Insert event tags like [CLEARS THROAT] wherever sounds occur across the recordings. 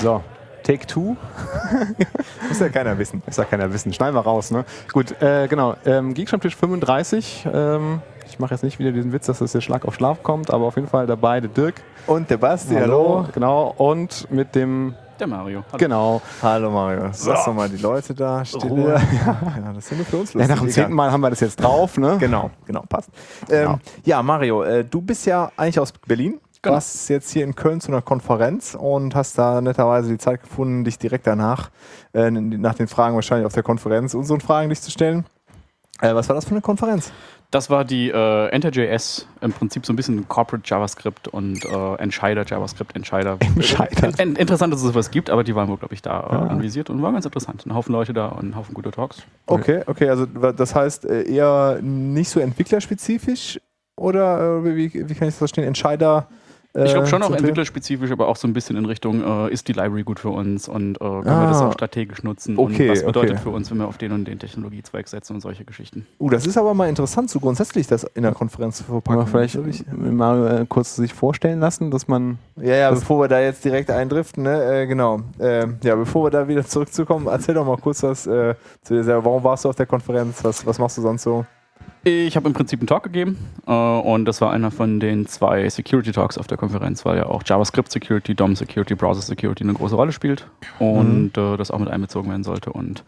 So, Take Two. [LAUGHS] Muss ja keiner wissen. Muss ja keiner wissen. Schneiden wir raus, ne? Gut, äh, genau. Ähm, Geekstammtisch 35. Ähm, ich mache jetzt nicht wieder diesen Witz, dass das der Schlag auf Schlaf kommt, aber auf jeden Fall dabei der Dirk. Und der Basti, hallo. hallo. Genau. Und mit dem der Mario. Hallo. Genau. Hallo Mario. So. Lass doch mal die Leute da stehen. Ja. ja, das ja nur für uns lustig. Ja, nach dem zehnten Mal haben wir das jetzt drauf, ne? Genau, genau, passt. Genau. Ähm, ja, Mario, äh, du bist ja eigentlich aus Berlin. Genau. warst jetzt hier in Köln zu einer Konferenz und hast da netterweise die Zeit gefunden, dich direkt danach, äh, nach den Fragen wahrscheinlich auf der Konferenz unseren Fragen dich zu stellen. Äh, was war das für eine Konferenz? Das war die äh, Enter.js, im Prinzip so ein bisschen Corporate JavaScript und äh, Entscheider JavaScript, Entscheider. Entscheider. In, interessant, dass es sowas gibt, aber die waren wohl, glaube ich, da äh, ja. anvisiert und war ganz interessant. Ein Haufen Leute da und ein Haufen gute Talks. Okay, okay, also das heißt äh, eher nicht so entwicklerspezifisch oder äh, wie, wie kann ich das verstehen? Entscheider ich glaube schon auch entwicklerspezifisch, aber auch so ein bisschen in Richtung, äh, ist die Library gut für uns und äh, können ah, wir das ah. auch strategisch nutzen okay, und was bedeutet okay. für uns, wenn wir auf den und den Technologiezweig setzen und solche Geschichten. Uh, das ist aber mal interessant, so grundsätzlich das in der Konferenz zu verpacken. Aber vielleicht mal äh, kurz sich vorstellen lassen, dass man... Ja, ja, bevor wir da jetzt direkt eindriften, ne? Äh, genau. Ähm, ja, bevor wir da wieder [LAUGHS] zurückzukommen, erzähl doch mal kurz was äh, zu dir selber. Warum warst du auf der Konferenz? Was, was machst du sonst so? Ich habe im Prinzip einen Talk gegeben äh, und das war einer von den zwei Security Talks auf der Konferenz, weil ja auch JavaScript Security, DOM Security, Browser Security eine große Rolle spielt und mhm. äh, das auch mit einbezogen werden sollte. Und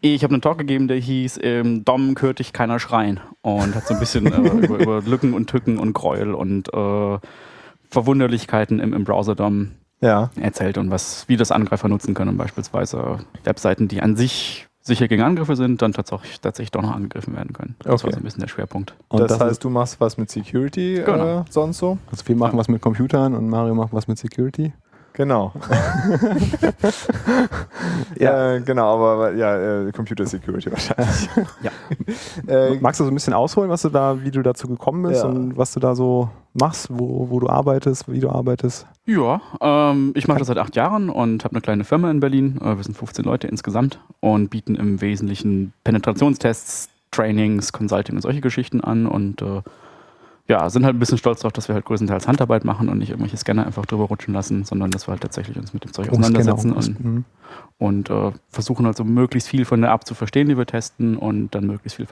ich habe einen Talk gegeben, der hieß ähm, DOM hört dich keiner schreien und hat so ein bisschen äh, [LAUGHS] über, über, Lücken und Tücken und Gräuel und äh, Verwunderlichkeiten im, im Browser DOM ja. erzählt und was, wie das Angreifer nutzen können, beispielsweise Webseiten, die an sich sicher gegen Angriffe sind, dann tatsächlich, tatsächlich doch noch angegriffen werden können. Das okay. war so ein bisschen der Schwerpunkt. Und das, das heißt, du machst was mit Security genau. äh, sonst so? Also wir machen ja. was mit Computern und Mario macht was mit Security. Genau. [LAUGHS] ja, äh, genau, aber ja, äh, Computer Security [LAUGHS] wahrscheinlich. ja. [LAUGHS] Äh, Magst du so ein bisschen ausholen, was du da, wie du dazu gekommen bist ja. und was du da so machst, wo, wo du arbeitest, wie du arbeitest? Ja, ähm, ich mache das seit acht Jahren und habe eine kleine Firma in Berlin. Äh, wir sind 15 Leute insgesamt und bieten im Wesentlichen Penetrationstests, Trainings, Consulting und solche Geschichten an und äh, ja, sind halt ein bisschen stolz darauf, dass wir halt größtenteils Handarbeit machen und nicht irgendwelche Scanner einfach drüber rutschen lassen, sondern dass wir halt tatsächlich uns mit dem Zeug auseinandersetzen und, mhm. und äh, versuchen halt so möglichst viel von der App zu verstehen, die wir testen und dann möglichst viel,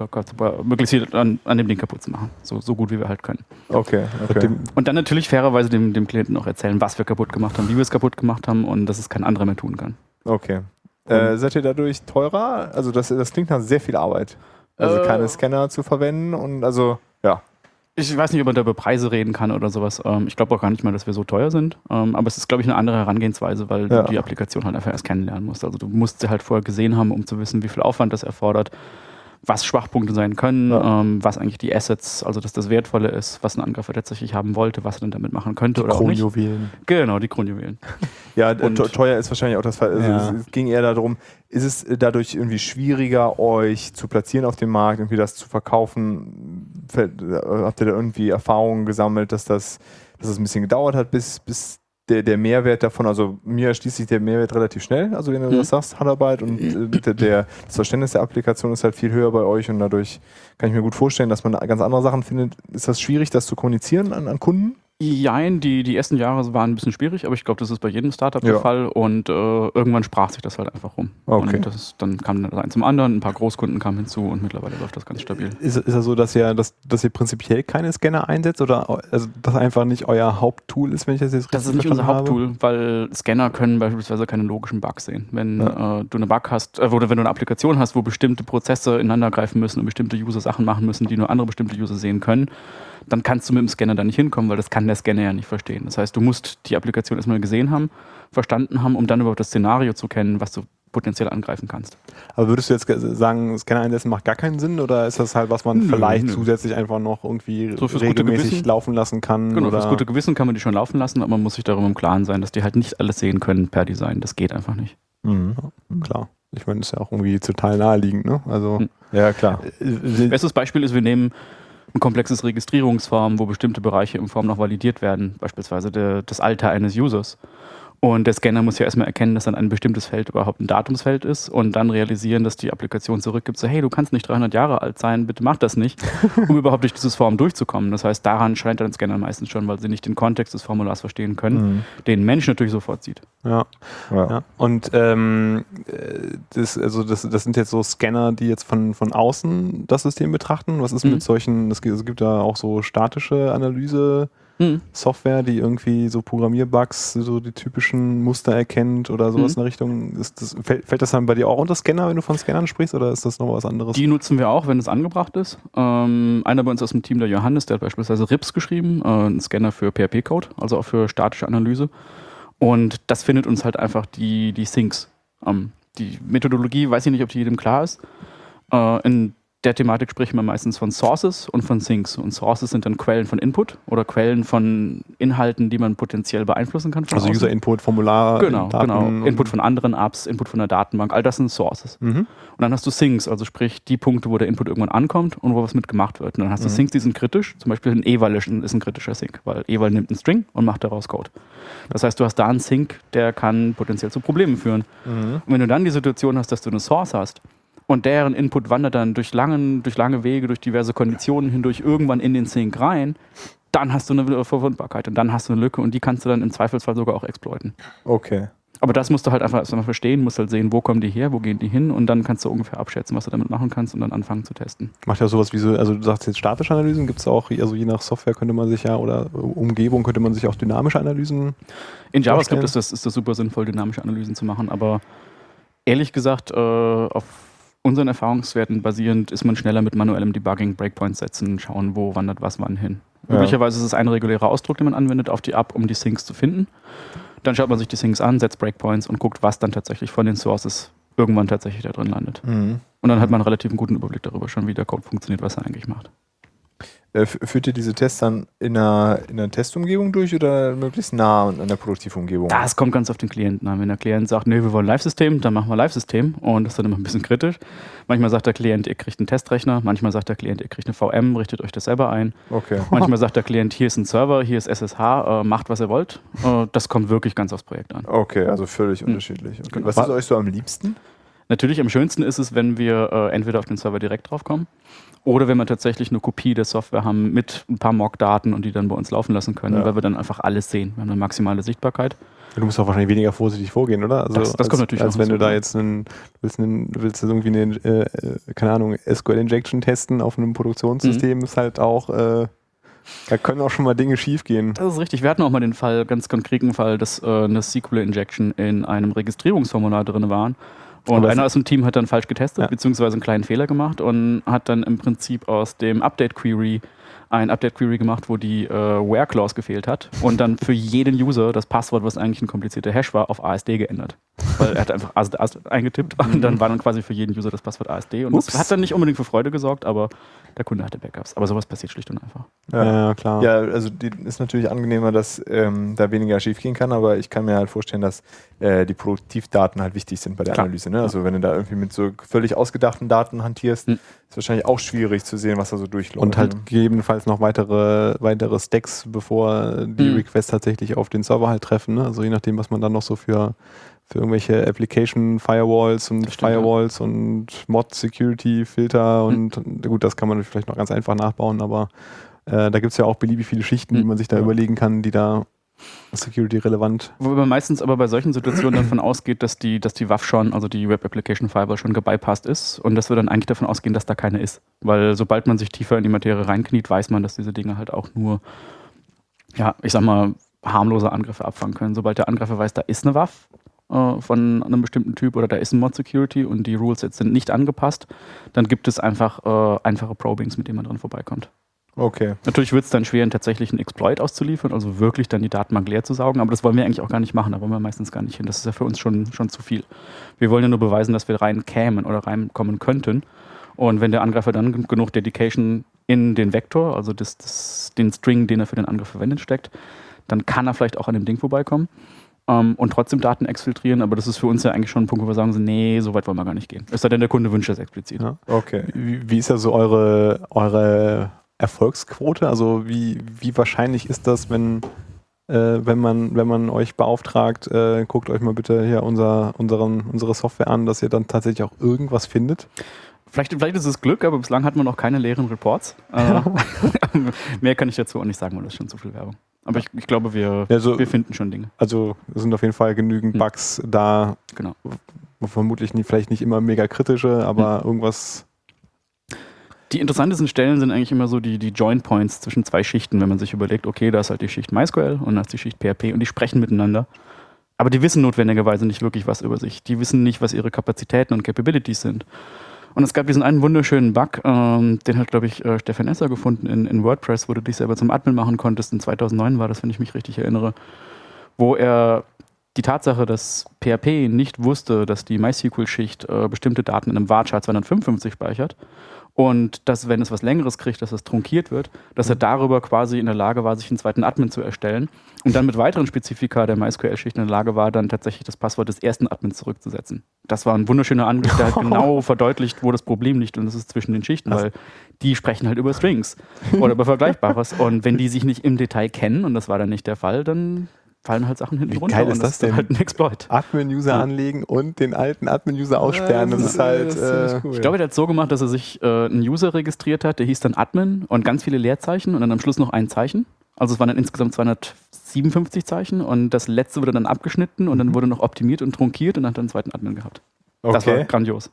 möglichst viel an, an, dem Ding kaputt zu machen. So, so gut wie wir halt können. Okay, okay. Und dann natürlich fairerweise dem, dem Klienten auch erzählen, was wir kaputt gemacht haben, wie wir es kaputt gemacht haben und dass es kein anderer mehr tun kann. Okay. Äh, seid ihr dadurch teurer? Also das, das klingt nach sehr viel Arbeit. Also äh, keine Scanner zu verwenden und also ja ich weiß nicht, ob man da über Preise reden kann oder sowas. Ähm, ich glaube auch gar nicht mal, dass wir so teuer sind. Ähm, aber es ist, glaube ich, eine andere Herangehensweise, weil ja. du die Applikation halt einfach erst kennenlernen musst. Also du musst sie halt vorher gesehen haben, um zu wissen, wie viel Aufwand das erfordert was Schwachpunkte sein können, ja. ähm, was eigentlich die Assets, also dass das Wertvolle ist, was ein Angreifer tatsächlich haben wollte, was er dann damit machen könnte die oder Kronjuwelen. Genau, die Kronjuwelen. [LAUGHS] Ja, und teuer ist wahrscheinlich auch das Fall. Also ja. Es ging eher darum, ist es dadurch irgendwie schwieriger, euch zu platzieren auf dem Markt, irgendwie das zu verkaufen? Habt ihr da irgendwie Erfahrungen gesammelt, dass das, dass das ein bisschen gedauert hat, bis, bis der, der Mehrwert davon, also mir erschließt sich der Mehrwert relativ schnell, also wenn du mhm. das sagst, Handarbeit und äh, [CLEARS THROAT] der, der, das Verständnis der Applikation ist halt viel höher bei euch und dadurch kann ich mir gut vorstellen, dass man ganz andere Sachen findet. Ist das schwierig, das zu kommunizieren an, an Kunden? Jein, die, die ersten Jahre waren ein bisschen schwierig, aber ich glaube, das ist bei jedem Startup ja. der Fall und äh, irgendwann sprach sich das halt einfach rum. Okay. Und das, dann kam das eins zum anderen, ein paar Großkunden kamen hinzu und mittlerweile läuft das ganz stabil. Ist, ist das so, dass ihr, dass, dass ihr prinzipiell keine Scanner einsetzt oder also das einfach nicht euer Haupttool ist, wenn ich das jetzt richtig habe? Das ist nicht unser Haupttool, weil Scanner können beispielsweise keine logischen Bugs sehen. Wenn ja. äh, du eine Bug hast, äh, oder wenn du eine Applikation hast, wo bestimmte Prozesse ineinander greifen müssen und bestimmte User Sachen machen müssen, die nur andere bestimmte User sehen können, dann kannst du mit dem Scanner da nicht hinkommen, weil das kann der Scanner ja nicht verstehen. Das heißt, du musst die Applikation erstmal gesehen haben, verstanden haben, um dann überhaupt das Szenario zu kennen, was du potenziell angreifen kannst. Aber würdest du jetzt sagen, Scanner einsetzen macht gar keinen Sinn oder ist das halt, was man nö, vielleicht nö. zusätzlich einfach noch irgendwie so regelmäßig laufen lassen kann? Genau, oder? fürs gute Gewissen kann man die schon laufen lassen, aber man muss sich darüber im Klaren sein, dass die halt nicht alles sehen können per Design. Das geht einfach nicht. Mhm. Klar. Ich meine, das ist ja auch irgendwie total naheliegend, ne? Also, mhm. ja, klar. Äh, Bestes Beispiel ist, wir nehmen ein komplexes Registrierungsform, wo bestimmte Bereiche im Form noch validiert werden, beispielsweise der, das Alter eines Users. Und der Scanner muss ja erstmal erkennen, dass dann ein bestimmtes Feld überhaupt ein Datumsfeld ist und dann realisieren, dass die Applikation zurückgibt, so hey, du kannst nicht 300 Jahre alt sein, bitte mach das nicht, [LAUGHS] um überhaupt durch dieses Form durchzukommen. Das heißt, daran scheint der Scanner meistens schon, weil sie nicht den Kontext des Formulars verstehen können, mhm. den Mensch natürlich sofort sieht. Ja. ja. ja. Und ähm, äh, das, also das, das sind jetzt so Scanner, die jetzt von, von außen das System betrachten. Was ist mhm. mit solchen, es gibt, es gibt da auch so statische Analyse. Mhm. Software, die irgendwie so Programmierbugs, so die typischen Muster erkennt oder sowas mhm. in der Richtung. Ist das, fällt, fällt, das dann bei dir auch unter Scanner, wenn du von Scannern sprichst, oder ist das noch was anderes? Die nutzen wir auch, wenn es angebracht ist. Ähm, einer bei uns aus dem Team, der Johannes, der hat beispielsweise RIPS geschrieben, äh, einen Scanner für PHP-Code, also auch für statische Analyse. Und das findet uns halt einfach die, die Syncs. Ähm, die Methodologie, weiß ich nicht, ob die jedem klar ist. Äh, in der Thematik sprechen wir meistens von Sources und von Sinks. Und Sources sind dann Quellen von Input oder Quellen von Inhalten, die man potenziell beeinflussen kann. Also User-Input, Formular, genau, Daten genau. Input von anderen Apps, Input von der Datenbank, all das sind Sources. Mhm. Und dann hast du Sinks, also sprich die Punkte, wo der Input irgendwann ankommt und wo was mitgemacht wird. Und dann hast du mhm. Sinks, die sind kritisch. Zum Beispiel ein Eval ist ein kritischer Sink, weil Eval nimmt einen String und macht daraus Code. Das heißt, du hast da einen Sink, der kann potenziell zu Problemen führen. Mhm. Und wenn du dann die Situation hast, dass du eine Source hast, und deren Input wandert dann durch, langen, durch lange Wege, durch diverse Konditionen hindurch irgendwann in den Sync rein. Dann hast du eine Verwundbarkeit und dann hast du eine Lücke und die kannst du dann im Zweifelsfall sogar auch exploiten. Okay. Aber das musst du halt einfach erstmal verstehen, musst halt sehen, wo kommen die her, wo gehen die hin und dann kannst du ungefähr abschätzen, was du damit machen kannst und dann anfangen zu testen. Macht ja sowas wie so, also du sagst jetzt statische Analysen, gibt es auch, also je nach Software könnte man sich ja oder Umgebung könnte man sich auch dynamische Analysen. In JavaScript ist das, ist das super sinnvoll, dynamische Analysen zu machen, aber ehrlich gesagt, äh, auf unseren Erfahrungswerten basierend ist man schneller mit manuellem Debugging, Breakpoints setzen, schauen, wo wandert was wann hin. Ja. Üblicherweise ist es ein regulärer Ausdruck, den man anwendet auf die App, um die Syncs zu finden. Dann schaut man sich die Syncs an, setzt Breakpoints und guckt, was dann tatsächlich von den Sources irgendwann tatsächlich da drin landet. Mhm. Und dann hat man einen relativ guten Überblick darüber schon, wie der Code funktioniert, was er eigentlich macht. Äh, führt ihr diese Tests dann in einer, in einer Testumgebung durch oder möglichst nah an der Produktivumgebung? Das kommt ganz auf den Klienten an. Wenn der Klient sagt, nee, wir wollen Live-System, dann machen wir Live-System und das ist dann immer ein bisschen kritisch. Manchmal sagt der Klient, ihr kriegt einen Testrechner, manchmal sagt der Klient, ihr kriegt eine VM, richtet euch das selber ein. Okay. [LAUGHS] Manchmal sagt der Klient, hier ist ein Server, hier ist SSH, äh, macht was ihr wollt. Äh, das kommt wirklich ganz aufs Projekt an. Okay, also völlig mhm. unterschiedlich. Okay. Genau. Was ist euch so am liebsten? Natürlich am schönsten ist es, wenn wir äh, entweder auf den Server direkt draufkommen oder wenn wir tatsächlich eine Kopie der Software haben mit ein paar Mock-Daten und die dann bei uns laufen lassen können, ja. weil wir dann einfach alles sehen. Wir haben eine maximale Sichtbarkeit. Du musst auch wahrscheinlich weniger vorsichtig vorgehen, oder? Also das, das als, kommt natürlich Als wenn du da jetzt einen, willst, einen, willst irgendwie eine, äh, äh keine Ahnung, SQL-Injection testen auf einem Produktionssystem, mhm. ist halt auch, äh, da können auch schon mal Dinge schiefgehen. Das ist richtig. Wir hatten auch mal den Fall, ganz konkreten Fall, dass äh, eine SQL-Injection in einem Registrierungsformular drin war und Aber einer aus dem Team hat dann falsch getestet, ja. beziehungsweise einen kleinen Fehler gemacht und hat dann im Prinzip aus dem Update-Query ein Update-Query gemacht, wo die äh, Where-Clause gefehlt hat und dann für jeden User das Passwort, was eigentlich ein komplizierter Hash war, auf ASD geändert. Weil er hat einfach ASD eingetippt und dann war dann quasi für jeden User das Passwort ASD. Und Ups. das hat dann nicht unbedingt für Freude gesorgt, aber der Kunde hatte Backups. Aber sowas passiert schlicht und einfach. Ja, ja klar. Ja, also die ist natürlich angenehmer, dass ähm, da weniger schief gehen kann, aber ich kann mir halt vorstellen, dass äh, die Produktivdaten halt wichtig sind bei der klar. Analyse. Ne? Also wenn du da irgendwie mit so völlig ausgedachten Daten hantierst, hm. ist wahrscheinlich auch schwierig zu sehen, was da so durchläuft. Und halt gegebenenfalls noch weitere, weitere Stacks, bevor die hm. Requests tatsächlich auf den Server halt treffen. Ne? Also je nachdem, was man dann noch so für für irgendwelche Application Firewalls und Stimmt, Firewalls ja. und Mod Security Filter und hm. gut, das kann man vielleicht noch ganz einfach nachbauen, aber äh, da gibt es ja auch beliebig viele Schichten, hm. die man sich da ja. überlegen kann, die da Security relevant. Wobei man meistens aber bei solchen Situationen davon ausgeht, dass die, dass die WAF schon, also die Web Application Firewall schon gebypasst ist und dass wir dann eigentlich davon ausgehen, dass da keine ist. Weil sobald man sich tiefer in die Materie reinkniet, weiß man, dass diese Dinge halt auch nur, ja, ich sag mal, harmlose Angriffe abfangen können. Sobald der Angreifer weiß, da ist eine WAF, äh, von einem bestimmten Typ oder da ist ein Mod Security und die Rules jetzt sind nicht angepasst, dann gibt es einfach äh, einfache Probings, mit denen man dran vorbeikommt. Okay. Natürlich wird es dann schwer, einen tatsächlichen Exploit auszuliefern, also wirklich dann die Datenbank leer zu saugen, aber das wollen wir eigentlich auch gar nicht machen, da wollen wir meistens gar nicht hin. Das ist ja für uns schon, schon zu viel. Wir wollen ja nur beweisen, dass wir reinkämen oder reinkommen könnten. Und wenn der Angreifer dann genug Dedication in den Vektor, also das, das, den String, den er für den Angriff verwendet, steckt, dann kann er vielleicht auch an dem Ding vorbeikommen ähm, und trotzdem Daten exfiltrieren, aber das ist für uns ja eigentlich schon ein Punkt, wo wir sagen, nee, so weit wollen wir gar nicht gehen. Es sei denn, der Kunde wünscht das explizit. Ja. Okay. Wie, wie, ist ja so eure, eure Erfolgsquote? Also wie, wie wahrscheinlich ist das, wenn äh, wenn, man, wenn man euch beauftragt, äh, guckt euch mal bitte hier unser, unseren, unsere Software an, dass ihr dann tatsächlich auch irgendwas findet. Vielleicht, vielleicht ist es Glück, aber bislang hat man noch keine leeren Reports. Äh, [LAUGHS] mehr kann ich dazu auch nicht sagen, weil das ist schon zu viel Werbung. Aber ich, ich glaube, wir, Also- wir finden schon Dinge. Also es sind auf jeden Fall genügend Hm. Bugs da, Genau. vermutlich nie, vielleicht nicht immer mega kritische, aber irgendwas. Die interessantesten Stellen sind eigentlich immer so die, die Joint Points zwischen zwei Schichten, wenn man sich überlegt, okay, da ist halt die Schicht MySQL und da ist die Schicht PHP und die sprechen miteinander. Aber die wissen notwendigerweise nicht wirklich was über sich. Die wissen nicht, was ihre Kapazitäten und Capabilities sind. Und es gab diesen einen wunderschönen Bug, ähm, den hat, glaube ich, äh, Stefan Esser gefunden in, in WordPress, wo du dich selber zum Admin machen konntest. In 2009 war das, wenn ich mich richtig erinnere, wo er die Tatsache, dass PHP nicht wusste, dass die MySQL-Schicht äh, bestimmte Daten in einem Varchar 255 speichert und dass, wenn es was Längeres kriegt, dass es trunkiert wird, dass er darüber quasi in der Lage war, sich einen zweiten Admin zu erstellen und dann mit weiteren Spezifika der MySQL-Schicht in der Lage war, dann tatsächlich das Passwort des ersten Admins zurückzusetzen. Das war ein wunderschöner Angriff, der halt [LAUGHS] genau verdeutlicht, wo das Problem liegt und das ist zwischen den Schichten, weil die sprechen halt über Strings oder über [LAUGHS] Vergleichbares und wenn die sich nicht im Detail kennen und das war dann nicht der Fall, dann fallen halt Sachen hinten Wie runter geil ist das dann denn? halt ein Exploit. Admin-User Ja. anlegen und den alten Admin-User aussperren. Das, ist halt. äh, Ich glaube, der hat es so gemacht, dass er sich äh, einen User registriert hat, der hieß dann Admin und ganz viele Leerzeichen und dann am Schluss noch ein Zeichen. Also es waren dann insgesamt 257 Zeichen und das letzte wurde dann abgeschnitten und dann wurde noch optimiert und trunkiert und dann hat er einen zweiten Admin gehabt. Das war Okay. grandios.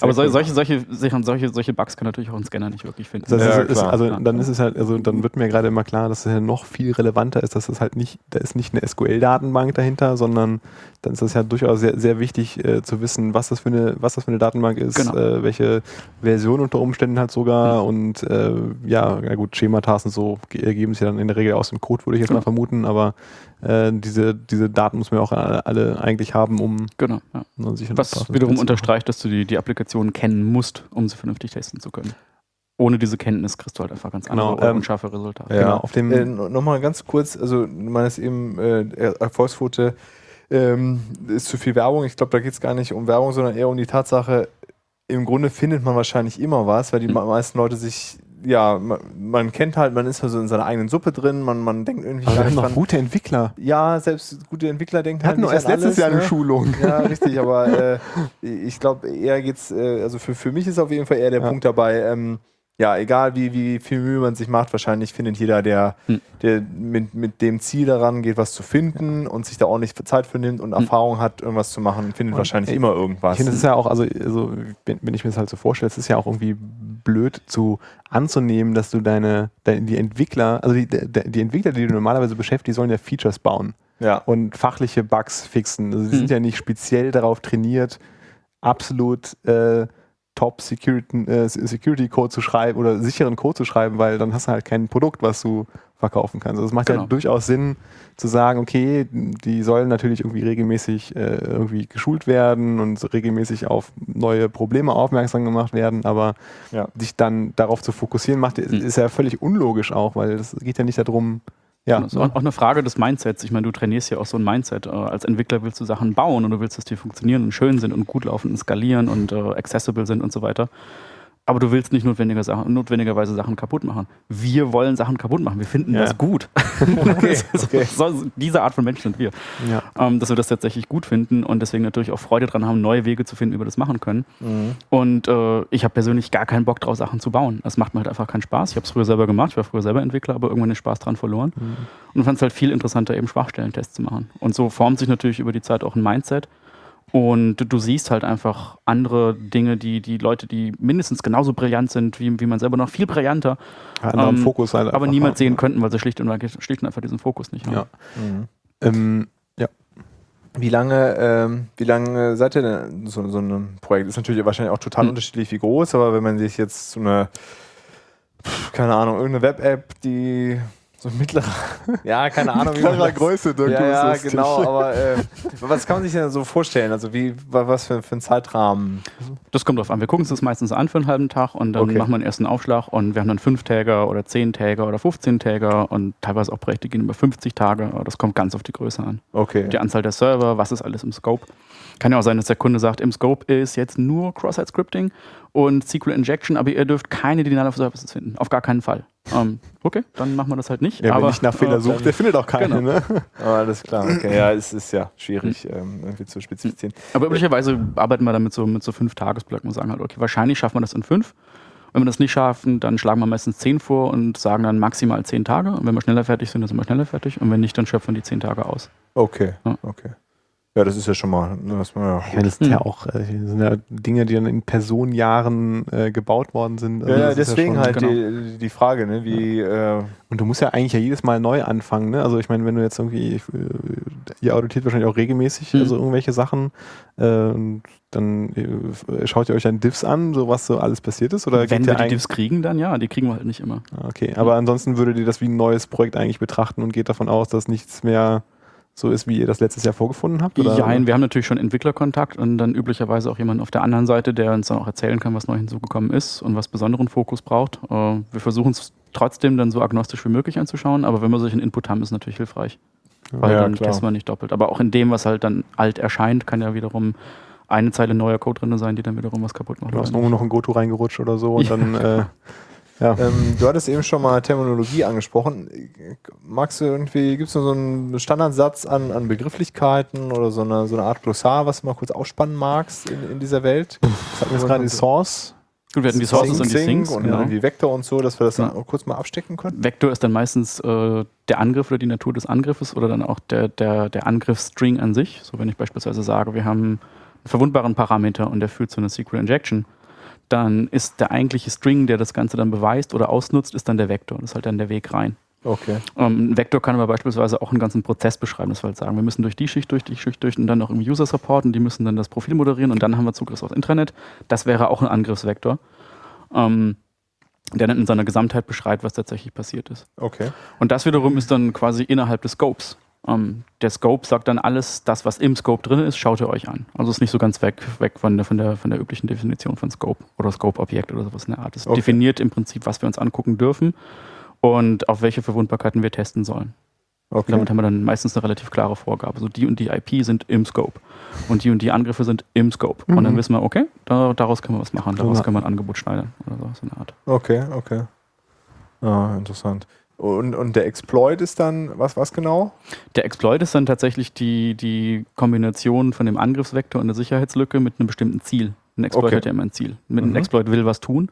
Aber sol- solche, solche, solche, solche, solche Bugs kann natürlich auch ein Scanner nicht wirklich finden. Das Ja, ist, ist, also dann ist es halt, also dann wird mir gerade immer klar, dass es ja noch viel relevanter ist, dass es halt nicht, da ist nicht eine SQL-Datenbank dahinter, sondern dann ist es ja durchaus sehr, sehr wichtig äh, zu wissen, was das für eine, was das für eine Datenbank ist, Genau. äh, welche Version unter Umständen halt sogar und äh, ja, gut, Schematas und so ge- ergeben sich ja dann in der Regel aus dem Code, würde ich jetzt Genau. mal vermuten, aber äh, diese, diese Daten muss man ja auch alle, alle eigentlich haben, um Genau. Ja. um sich Was wiederum unterstreicht, dass du die, die Applikation kennen musst, um sie vernünftig testen zu können. Ohne diese Kenntnis kriegst du halt einfach ganz Genau, andere ähm, unscharfe Resultate. Genau, auf dem- Äh, Nochmal ganz kurz, also du meinst eben äh, Erfolgsquote ähm, ist zu viel Werbung. Ich glaube, da geht es gar nicht um Werbung, sondern eher um die Tatsache, im Grunde findet man wahrscheinlich immer was, weil die Hm. me- meisten Leute sich, ja, man, man kennt halt, man ist so in seiner eigenen Suppe drin, man, man denkt irgendwie aber gar nicht noch dran. gute Entwickler. Ja, selbst gute Entwickler denken halt hatten nur erst letztes alles, Jahr eine ne? Schulung. Ja, [LAUGHS] richtig, aber äh, ich glaube, eher geht's, äh, also für, für mich ist auf jeden Fall eher der Ja. Punkt dabei, ähm, ja, egal wie, wie viel Mühe man sich macht, wahrscheinlich findet jeder, der, Hm. der mit, mit dem Ziel daran geht, was zu finden und sich da ordentlich Zeit für nimmt und Hm. Erfahrung hat, irgendwas zu machen, findet Und wahrscheinlich ich- immer irgendwas. Ich finde, es ist ja auch, also, also wenn, ich mir das halt so vorstelle, es ist ja auch irgendwie blöd zu anzunehmen, dass du deine, deine die Entwickler, also die, die, die Entwickler, die du normalerweise beschäftigst, die sollen ja Features bauen ja. und fachliche Bugs fixen. Also die Hm. sind ja nicht speziell darauf trainiert, absolut äh, Top Security, äh, Security Code zu schreiben oder sicheren Code zu schreiben, weil dann hast du halt kein Produkt, was du verkaufen kannst. Also es macht Genau. ja durchaus Sinn zu sagen, okay, die sollen natürlich irgendwie regelmäßig äh, irgendwie geschult werden und so regelmäßig auf neue Probleme aufmerksam gemacht werden, aber Ja. sich dann darauf zu fokussieren, macht, ist ja völlig unlogisch auch, weil es geht ja nicht darum, ja, auch auch eine Frage des Mindsets. Ich meine, du trainierst ja auch so ein Mindset. Äh, Als Entwickler willst du Sachen bauen und du willst, dass die funktionieren und schön sind und gut laufen und skalieren und äh, accessible sind und so weiter. Aber du willst nicht notwendiger Sachen, notwendigerweise Sachen kaputt machen. Wir wollen Sachen kaputt machen. Wir finden Ja. das gut. [LAUGHS] Okay, Das ist okay. [LAUGHS] so, diese Art von Mensch sind wir. ja. Ähm, dass wir das tatsächlich gut finden und deswegen natürlich auch Freude dran haben, neue Wege zu finden, wie wir das machen können. Mhm. Und äh, ich habe persönlich gar keinen Bock drauf, Sachen zu bauen. Das macht mir halt einfach keinen Spaß. Ich habe es früher selber gemacht, ich war früher selber Entwickler, aber irgendwann den Spaß dran verloren. Und fand es halt viel interessanter, eben Schwachstellentests zu machen. Und so formt sich natürlich über die Zeit auch ein Mindset. Und du siehst halt einfach andere Dinge, die die Leute, die mindestens genauso brillant sind, wie, wie man selber noch viel brillanter, Ähm, Fokus halt aber niemals sehen könnten, weil sie schlicht und, schlicht und einfach diesen Fokus nicht haben. Ja. Mhm. Ähm, Wie lange, ähm, wie lange seid ihr denn in so, so einem Projekt? Ist natürlich wahrscheinlich auch total Hm. unterschiedlich, wie groß, aber wenn man sich jetzt so eine, keine Ahnung, irgendeine Web-App, die so mittlerer, [LAUGHS] ja, keine [LAUGHS] Ahnung, wie man Mittlerer Größe, Dirk, ja, ja, genau, aber äh, was kann man sich denn so vorstellen? Also wie, wa- was für, für ein Zeitrahmen? Das kommt drauf an. Wir gucken uns das meistens an für einen halben Tag und dann Okay. machen wir einen ersten Aufschlag und wir haben dann 5-Täger oder 10-Täger oder 15-Täger und teilweise auch Projekte gehen über 50 Tage. Aber Das kommt ganz auf die Größe an. Okay. Die Anzahl der Server, was ist alles im Scope. Kann ja auch sein, dass der Kunde sagt, im Scope ist jetzt nur Cross-Site-Scripting und SQL Injection, aber ihr dürft keine Denial of Services finden. Auf gar keinen Fall. Ähm, okay, dann machen wir das halt nicht. Ja, aber, wer nicht nach Fehler sucht, der findet auch keine. Genau. Ne? Ah, [LAUGHS] alles klar. Okay, ja, es ist ja schwierig ähm, irgendwie zu spezifizieren. Aber üblicherweise arbeiten wir damit so mit so fünf Tagesblöcken und sagen halt, okay, wahrscheinlich schaffen wir das in fünf. Wenn wir das nicht schaffen, dann schlagen wir meistens zehn vor und sagen dann maximal zehn Tage. Und wenn wir schneller fertig sind, dann sind wir schneller fertig. Und wenn nicht, dann schöpfen wir die zehn Tage aus. Okay, Ja. okay. Ja, das ist ja schon mal. ne, Das ja, Ich meine, das sind ja auch äh, das sind ja Dinge, die dann in Personenjahren äh, gebaut worden sind. Also ja, ja, deswegen schon- halt genau. die, die Frage, ne, wie. Äh, Und du musst ja eigentlich ja jedes Mal neu anfangen, ne? Also ich meine, wenn du jetzt irgendwie, äh, ihr auditiert wahrscheinlich auch regelmäßig, Mhm. also irgendwelche Sachen, äh, und dann äh, schaut ihr euch dann Diffs an, so was so alles passiert ist? Oder wenn geht wir ihr die Diffs kriegen, dann ja, die kriegen wir halt nicht immer. Ah, Okay, aber ansonsten würdet ihr das wie ein neues Projekt eigentlich betrachten und geht davon aus, dass nichts mehr so ist, wie ihr das letztes Jahr vorgefunden habt? Oder? Nein, wir haben natürlich schon Entwicklerkontakt und dann üblicherweise auch jemanden auf der anderen Seite, der uns dann auch erzählen kann, was neu hinzugekommen ist und was besonderen Fokus braucht. Äh, Wir versuchen es trotzdem dann so agnostisch wie möglich anzuschauen, aber wenn wir solchen Input haben, ist es natürlich hilfreich. Weil Ja, dann klar. testen wir nicht doppelt. Aber auch in dem, was halt dann alt erscheint, kann ja wiederum eine Zeile neuer Code drin sein, die dann wiederum was kaputt macht. Du hast irgendwo noch ein Goto reingerutscht oder so und [LAUGHS] Ja. dann, äh, ja. ähm, du hattest eben schon mal Terminologie angesprochen. Magst du irgendwie, gibt es so einen Standardsatz an, an Begrifflichkeiten oder so eine, so eine Art Glossar, was du mal kurz ausspannen magst in, in dieser Welt? Das hatten wir jetzt gerade die Source. Gut, wir hatten die Sources und die Things. und genau. irgendwie Vector und so, dass wir das dann Ja. auch kurz mal abstecken können. Vektor ist dann meistens äh, der Angriff oder die Natur des Angriffes oder dann auch der, der, der Angriffsstring an sich. So wenn ich beispielsweise sage, wir haben einen verwundbaren Parameter und der führt zu einer SQL Injection, dann ist der eigentliche String, der das Ganze dann beweist oder ausnutzt, ist dann der Vektor. Das ist halt dann der Weg rein. Okay. Ähm, ein Vektor kann aber beispielsweise auch einen ganzen Prozess beschreiben. Das wir halt sagen, wir müssen durch die Schicht, durch die Schicht durch und dann noch im User Support und die müssen dann das Profil moderieren und dann haben wir Zugriff aufs Intranet. Das wäre auch ein Angriffsvektor, ähm, der dann in seiner Gesamtheit beschreibt, was tatsächlich passiert ist. Okay. Und das wiederum ist dann quasi innerhalb des Scopes. Ähm, der Scope sagt dann alles, das, was im Scope drin ist, schaut ihr euch an. Also ist nicht so ganz weg, weg von, der, von, der, von der üblichen Definition von Scope oder Scope-Objekt oder sowas in der Art. Es Okay. definiert im Prinzip, was wir uns angucken dürfen und auf welche Verwundbarkeiten wir testen sollen. Okay. Damit haben wir dann meistens eine relativ klare Vorgabe. So die und die IP sind im Scope und die und die Angriffe sind im Scope. Und dann Mhm. wissen wir, okay, da, daraus können wir was machen, daraus Ja. können wir ein Angebot schneiden oder sowas in der Art. Okay, okay. Ah, interessant. Und, und der Exploit ist dann, was, was genau? Der Exploit ist dann tatsächlich die, die Kombination von dem Angriffsvektor und der Sicherheitslücke mit einem bestimmten Ziel. Ein Exploit Okay. hat ja immer ein Ziel. Mit einem Mhm. Exploit will was tun.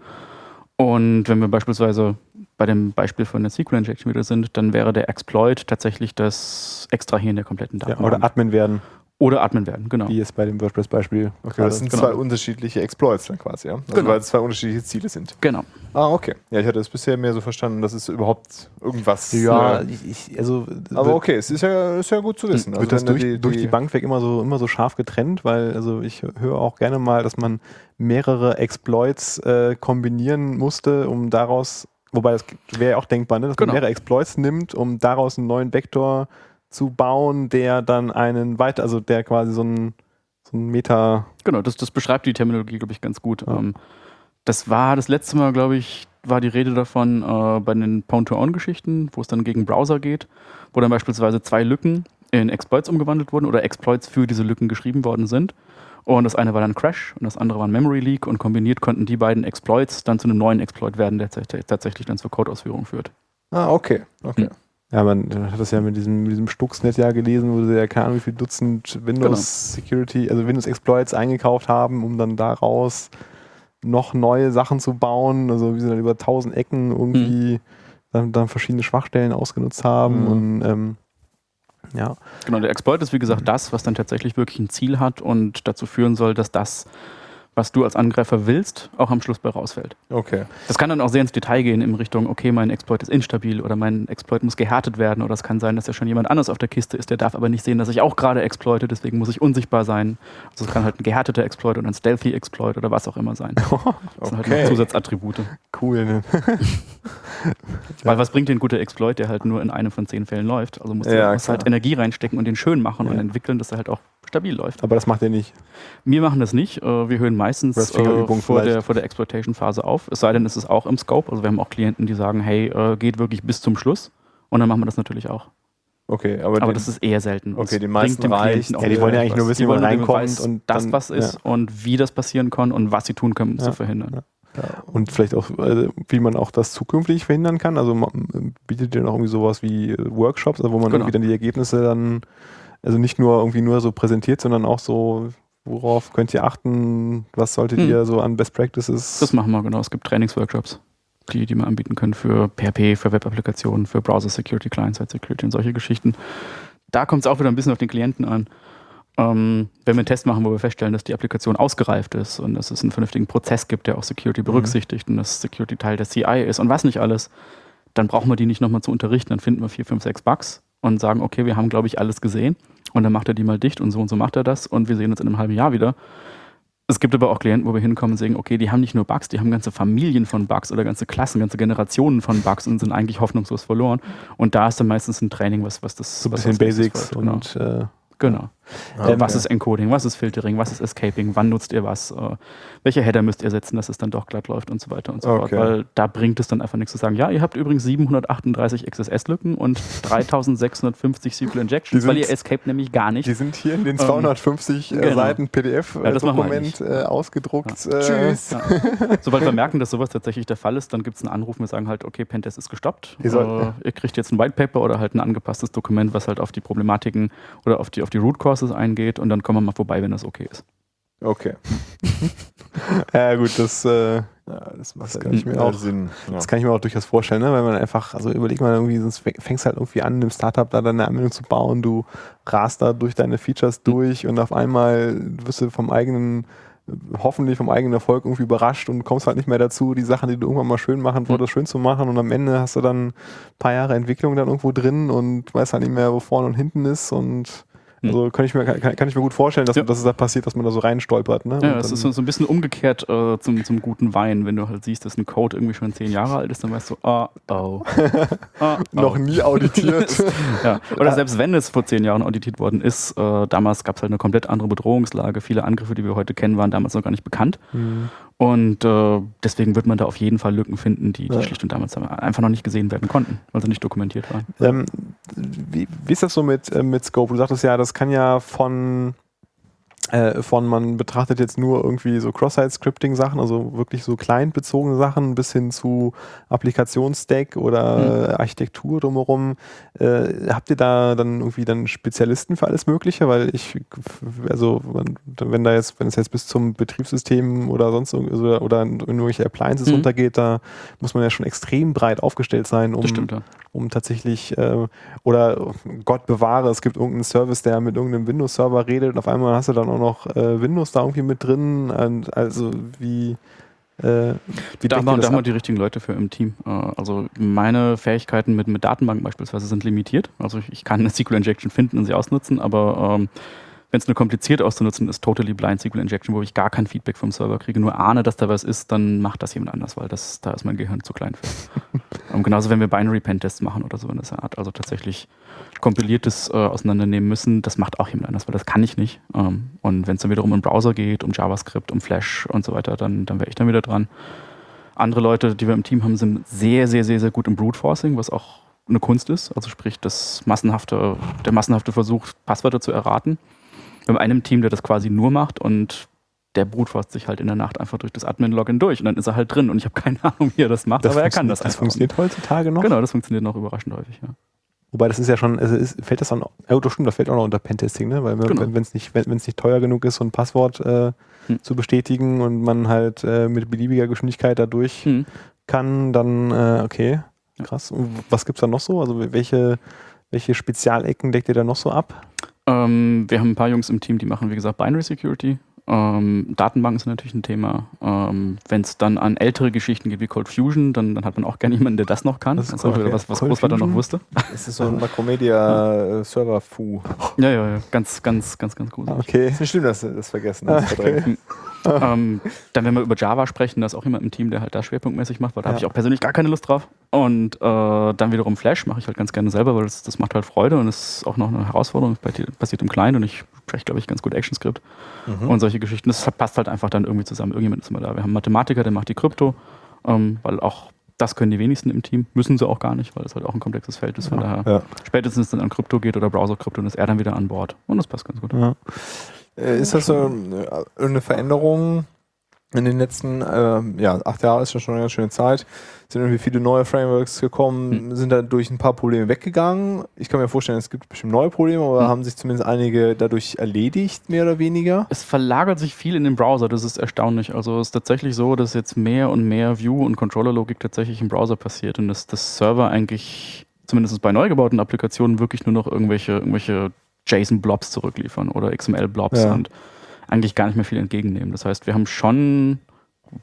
Und wenn wir beispielsweise bei dem Beispiel von der SQL Injection wieder sind, dann wäre der Exploit tatsächlich das Extrahieren der kompletten Ja, Datenbank. oder Admin werden, oder Admin werden, genau. wie es bei dem WordPress-Beispiel Okay, das sind genau. zwei unterschiedliche Exploits dann quasi, ja? Also Genau. weil es zwei unterschiedliche Ziele sind. Genau. Ah, okay. Ja, ich hatte es bisher mehr so verstanden, dass es überhaupt irgendwas. Ja, äh, ich, also aber okay, es ist ja, ist ja gut zu wissen. wird das durch du die, durch die Bank weg immer so, immer so scharf getrennt, weil also ich höre auch gerne mal, dass man mehrere Exploits äh, kombinieren musste, um daraus, wobei das wäre ja auch denkbar, ne, dass Genau. man mehrere Exploits nimmt, um daraus einen neuen Vektor zu bauen, der dann einen weiter, also der quasi so ein, so ein Meta, Genau, das, das beschreibt die Terminologie, glaube ich, ganz gut. Ja. Ähm, das war das letzte Mal, glaube ich, war die Rede davon äh, bei den Pound-to-Own-Geschichten, wo es dann gegen Browser geht, wo dann beispielsweise zwei Lücken in Exploits umgewandelt wurden oder Exploits für diese Lücken geschrieben worden sind. Und das eine war dann Crash und das andere war ein Memory Leak und kombiniert konnten die beiden Exploits dann zu einem neuen Exploit werden, der tats- tatsächlich dann zur Codeausführung führt. Ah, okay. okay. Hm. Ja, man hat das ja mit diesem, mit diesem Stuxnet ja gelesen, wo sie ja keine Ahnung wie viel Dutzend Windows Security, also Windows Exploits eingekauft haben, um dann daraus noch neue Sachen zu bauen, also wie sie dann über tausend Ecken irgendwie dann, dann verschiedene Schwachstellen ausgenutzt haben Mhm. und ähm, ja, Genau, der Exploit ist wie gesagt das, was dann tatsächlich wirklich ein Ziel hat und dazu führen soll, dass das, was du als Angreifer willst, auch am Schluss bei rausfällt. Okay. Das kann dann auch sehr ins Detail gehen in Richtung, okay, mein Exploit ist instabil oder mein Exploit muss gehärtet werden oder es kann sein, dass ja schon jemand anders auf der Kiste ist, der darf aber nicht sehen, dass ich auch gerade exploite, deswegen muss ich unsichtbar sein. Also es kann halt ein gehärteter Exploit oder ein Stealthy Exploit oder was auch immer sein. [LAUGHS] Das sind halt Okay. noch Zusatzattribute. cool. [LAUGHS] Ne? Weil was bringt dir ein guter Exploit, der halt nur in einem von zehn Fällen läuft? Also musst du Ja, musst halt. Energie reinstecken und den schön machen und Ja. entwickeln, dass er halt auch stabil läuft. Aber das macht ihr nicht. Wir machen das nicht. Äh, Wir hören meistens äh, vor, der, vor der Exploitation-Phase auf. Es sei denn, es ist auch im Scope. Also wir haben auch Klienten, die sagen, hey, äh, geht wirklich bis zum Schluss. Und dann machen wir das natürlich auch. Okay, aber, Aber den- das ist eher selten. Okay, den meisten reicht. Ja, die wollen ja eigentlich nur wissen, wie man reinkommt weiß, und das dann- was ist und wie das passieren kann und was sie tun können, um es Ja, zu verhindern. Ja. Und vielleicht auch, äh, wie man auch das zukünftig verhindern kann. Also man, bietet ihr noch irgendwie sowas wie Workshops, also wo man genau. irgendwie dann die Ergebnisse dann, also nicht nur irgendwie nur so präsentiert, sondern auch so, worauf könnt ihr achten, was solltet hm. ihr so an Best Practices? Das machen wir, genau. Es gibt Trainingsworkshops, die, die man anbieten können für PHP, für Web-Applikationen, für Browser Security, Client-Side Security und solche Geschichten. Da kommt es auch wieder ein bisschen auf den Klienten an ähm, wenn wir einen Test machen, wo wir feststellen, dass die Applikation ausgereift ist und dass es einen vernünftigen Prozess gibt, der auch Security berücksichtigt mhm. und dass Security Teil der CI ist und was nicht alles, dann brauchen wir die nicht nochmal zu unterrichten. Dann finden wir vier, fünf, sechs Bugs und sagen, okay, wir haben, glaube ich, alles gesehen und dann macht er die mal dicht und so und so macht er das und wir sehen uns in einem halben Jahr wieder. Es gibt aber auch Klienten, wo wir hinkommen und sagen, okay, die haben nicht nur Bugs, die haben ganze Familien von Bugs oder ganze Klassen, ganze Generationen von Bugs und sind eigentlich hoffnungslos verloren. Und da ist dann meistens ein Training, was, was das. So ein bisschen Basics und. Genau. Äh Genau. Okay. Äh, was ist Encoding, was ist Filtering, was ist Escaping, wann nutzt ihr was, äh, welche Header müsst ihr setzen, dass es dann doch glatt läuft und so weiter und so okay. fort. Weil da bringt es dann einfach nichts zu sagen, ja, ihr habt übrigens 738 XSS-Lücken und [LAUGHS] 3650 SQL Injections, weil ihr Escape nämlich gar nicht. Die sind hier in den 250 ähm, genau. Seiten PDF-Dokument ja, äh, ausgedruckt. Ja. Äh, Tschüss. [LAUGHS] Ja. Sobald wir merken, dass sowas tatsächlich der Fall ist, dann gibt es einen Anruf, wir sagen halt, okay, Pentest ist gestoppt. Ihr, soll, ihr kriegt jetzt ein White Paper oder halt ein angepasstes Dokument, was halt auf die Problematiken oder auf die, auf die Root Causes eingeht und dann kommen wir mal vorbei, wenn das okay ist. Okay. [LAUGHS] ja, gut, das, äh, ja, das, macht das kann ich mir auch Sinn. Ja. Das kann ich mir auch durchaus vorstellen, ne? weil man einfach, also überleg mal irgendwie, sonst fängst halt irgendwie an, im Startup da deine Anwendung zu bauen, du rast da durch deine Features durch und auf einmal wirst du vom eigenen hoffentlich vom eigenen Erfolg irgendwie überrascht und kommst halt nicht mehr dazu, die Sachen, die du irgendwann mal schön machen wolltest, schön zu machen und am Ende hast du dann ein paar Jahre Entwicklung dann irgendwo drin und weißt halt nicht mehr, wo vorne und hinten ist und hm. Also kann ich mir, kann, kann ich mir gut vorstellen, dass, ja. dass es da passiert, dass man da so reinstolpert. Ne? Ja, es ist so, ein bisschen umgekehrt äh, zum, zum guten Wein. Wenn du halt siehst, dass ein Code irgendwie schon zehn Jahre alt ist, dann weißt du, oh, oh. [LAUGHS] oh Noch nie auditiert. [LAUGHS] ja. Oder selbst wenn es vor zehn Jahren auditiert worden ist, äh, damals gab es halt eine komplett andere Bedrohungslage. Viele Angriffe, die wir heute kennen, waren damals noch gar nicht bekannt. Mhm. Und äh, deswegen wird man da auf jeden Fall Lücken finden, die, die ja. schlicht und damals einfach noch nicht gesehen werden konnten, weil sie nicht dokumentiert waren. Ähm, wie, wie, ist das so mit, äh, mit Scope? Du sagtest ja, das kann ja von äh, von man betrachtet jetzt nur irgendwie so Cross-Site-Scripting-Sachen, also wirklich so client-bezogene Sachen bis hin zu Applikationsstack oder mhm. Architektur drumherum. Äh, habt ihr da dann irgendwie dann Spezialisten für alles Mögliche? Weil ich, also wenn da jetzt, wenn es jetzt bis zum Betriebssystem oder sonst oder, oder in irgendwelche Appliances mhm. runtergeht, da muss man ja schon extrem breit aufgestellt sein, um, stimmt, ja. Um tatsächlich äh, oder Gott bewahre, es gibt irgendeinen Service, der mit irgendeinem Windows-Server redet und auf einmal hast du dann auch noch äh, Windows da irgendwie mit drin? Und also wie. Äh, wie da, haben, da haben wir die richtigen Leute für im Team. Äh, also meine Fähigkeiten mit, mit Datenbanken beispielsweise sind limitiert. Also ich, ich kann eine SQL-Injection finden und sie ausnutzen, aber ähm, wenn es nur kompliziert auszunutzen ist, totally blind SQL Injection, wo ich gar kein Feedback vom Server kriege, nur ahne, dass da was ist, dann macht das jemand anders, weil das, da ist mein Gehirn zu klein für. um, [LAUGHS] genauso wenn wir Binary Pen Tests machen oder so in der Art, also tatsächlich kompiliertes äh, auseinandernehmen müssen, das macht auch jemand anders, weil das kann ich nicht. Ähm, und wenn es dann wiederum um Browser geht, um JavaScript, um Flash und so weiter, dann, dann wäre ich dann wieder dran. Andere Leute, die wir im Team haben, sind sehr, sehr, sehr, sehr gut im Brute Forcing, was auch eine Kunst ist. Also sprich, das massenhafte, der massenhafte Versuch, Passwörter zu erraten. Wir haben einen Team, der das quasi nur macht und der brutforst sich halt in der Nacht einfach durch das Admin-Login durch und dann ist er halt drin und ich habe keine [LAUGHS] Ahnung, wie er das macht, das aber er kann das. Das funktioniert heutzutage noch? Genau, das funktioniert noch überraschend häufig, ja. Wobei das ist ja schon, also ist, fällt das dann, ja, das stimmt, das fällt auch noch unter Pentesting, ne? Weil genau. wenn es nicht, wenn, nicht teuer genug ist, so ein Passwort äh, hm. zu bestätigen und man halt äh, mit beliebiger Geschwindigkeit dadurch hm. kann, dann äh, okay, krass. Und was gibt's da noch so? Also welche, welche Spezialecken deckt ihr da noch so ab? Ähm, wir haben ein paar Jungs im Team, die machen, wie gesagt, Binary Security. Ähm, Datenbanken sind natürlich ein Thema. Ähm, Wenn es dann an ältere Geschichten geht wie Cold Fusion, dann, dann hat man auch gerne jemanden, der das noch kann. Das ist okay. was, was Großvater noch wusste. Das ist so ein Macromedia Server Fu. Ja, ja, ja, ganz, ganz, ganz, ganz gut. Okay. ist nicht schlimm, dass du das vergessen hast. Okay. [LAUGHS] ähm, dann, wenn wir über Java sprechen, da ist auch jemand im Team, der halt da schwerpunktmäßig macht, weil da ja. habe ich auch persönlich gar keine Lust drauf. Und äh, dann wiederum Flash mache ich halt ganz gerne selber, weil das, das macht halt Freude und ist auch noch eine Herausforderung. Passiert im Client und ich spreche, glaube ich, ganz gut ActionScript mhm. und solche Geschichten. Das passt halt einfach dann irgendwie zusammen. Irgendjemand ist immer da. Wir haben einen Mathematiker, der macht die Krypto, ähm, weil auch das können die wenigsten im Team, müssen sie auch gar nicht, weil es halt auch ein komplexes Feld ist. Von ja, daher, ja. spätestens dann an Krypto geht oder Browser-Krypto, dann ist er dann wieder an Bord. Und das passt ganz gut. Ja. Äh, ist das so äh, eine Veränderung in den letzten, äh, ja, acht Jahre ist ja schon eine ganz schöne Zeit, sind irgendwie viele neue Frameworks gekommen, mhm. sind dadurch ein paar Probleme weggegangen. Ich kann mir vorstellen, es gibt bestimmt neue Probleme, aber mhm. haben sich zumindest einige dadurch erledigt, mehr oder weniger. Es verlagert sich viel in den Browser, das ist erstaunlich. Also es ist tatsächlich so, dass jetzt mehr und mehr View- und Controller-Logik tatsächlich im Browser passiert und dass das Server eigentlich, zumindest bei neu gebauten Applikationen, wirklich nur noch irgendwelche, irgendwelche JSON-Blobs zurückliefern oder XML-Blobs ja. und eigentlich gar nicht mehr viel entgegennehmen. Das heißt, wir haben schon,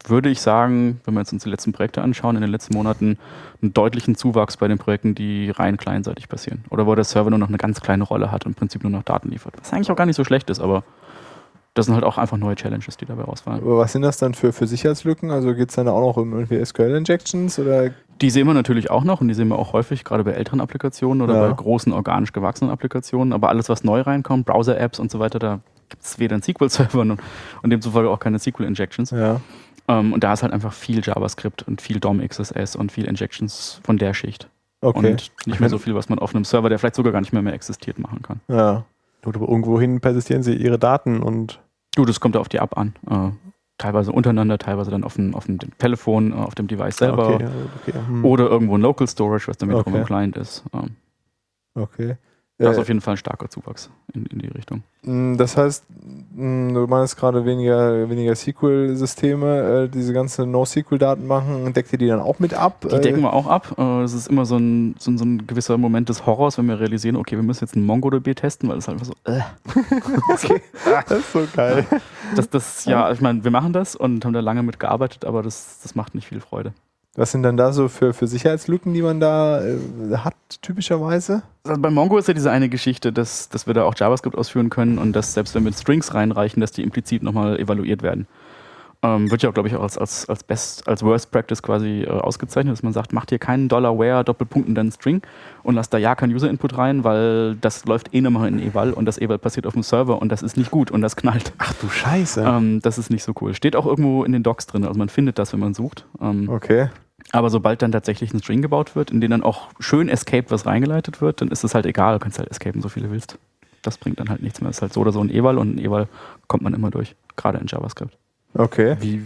würde ich sagen, wenn wir uns die letzten Projekte anschauen, in den letzten Monaten einen deutlichen Zuwachs bei den Projekten, die rein kleinseitig passieren. Oder wo der Server nur noch eine ganz kleine Rolle hat und im Prinzip nur noch Daten liefert. Was eigentlich auch gar nicht so schlecht ist, aber das sind halt auch einfach neue Challenges, die dabei rausfallen. Aber was sind das dann für, für Sicherheitslücken? Also geht es dann auch noch um irgendwie SQL-Injections oder die sehen wir natürlich auch noch und die sehen wir auch häufig, gerade bei älteren Applikationen oder ja. bei großen organisch gewachsenen Applikationen. Aber alles, was neu reinkommt, Browser-Apps und so weiter, da gibt es weder einen SQL-Server und, und demzufolge auch keine SQL-Injections. Ja. Um, ähm, und da ist halt einfach viel JavaScript und viel DOM XSS und viel Injections von der Schicht. Okay. Und nicht mehr so viel, was man auf einem Server, der vielleicht sogar gar nicht mehr, mehr existiert, machen kann. Ja. Oder irgendwohin persistieren sie ihre Daten und. Du, das kommt auf die App an. Uh, teilweise untereinander, teilweise dann auf dem, auf dem Telefon, uh, auf dem Device selber. Okay, okay. Hm. Oder irgendwo ein Local Storage, was dann wiederum okay. im Client ist. Uh. Okay. Das ist auf jeden Fall ein starker Zuwachs in, in die Richtung. Mm, das heißt, mm, du meinst gerade weniger, weniger SQL-Systeme, äh, diese ganze NoSQL-Daten machen, deckt ihr die dann auch mit ab? Die decken wir auch ab. Äh, es ist immer so ein, so, so, ein gewisser Moment des Horrors, wenn wir realisieren, okay, wir müssen jetzt ein MongoDB testen, weil es halt einfach so, äh. [LAUGHS] okay. das ist so geil. Das, das, ja, ich meine, wir machen das und haben da lange mit gearbeitet, aber das, das macht nicht viel Freude. Was sind dann da so für, für Sicherheitslücken, die man da äh, hat, typischerweise? Also bei Mongo ist ja diese eine Geschichte, dass, dass wir da auch JavaScript ausführen können und dass selbst wenn wir Strings reinreichen, dass die implizit nochmal evaluiert werden. Ähm, wird ja auch, glaube ich, auch als, als, als Best, als Worst Practice quasi äh, ausgezeichnet, dass man sagt, macht hier keinen Dollar where Doppelpunkt und dann String und lasst da ja keinen User-Input rein, weil das läuft eh nochmal in Eval und das Eval passiert auf dem Server und das ist nicht gut und das knallt. Ach du Scheiße. Ähm, das ist nicht so cool. Steht auch irgendwo in den Docs drin, also man findet das, wenn man sucht. Ähm, okay. Aber sobald dann tatsächlich ein String gebaut wird, in den dann auch schön Escape was reingeleitet wird, dann ist es halt egal, du kannst halt escapen, so viele willst. Das bringt dann halt nichts mehr. Es ist halt so oder so ein Eval und ein Eval kommt man immer durch, gerade in JavaScript. Okay. Wie,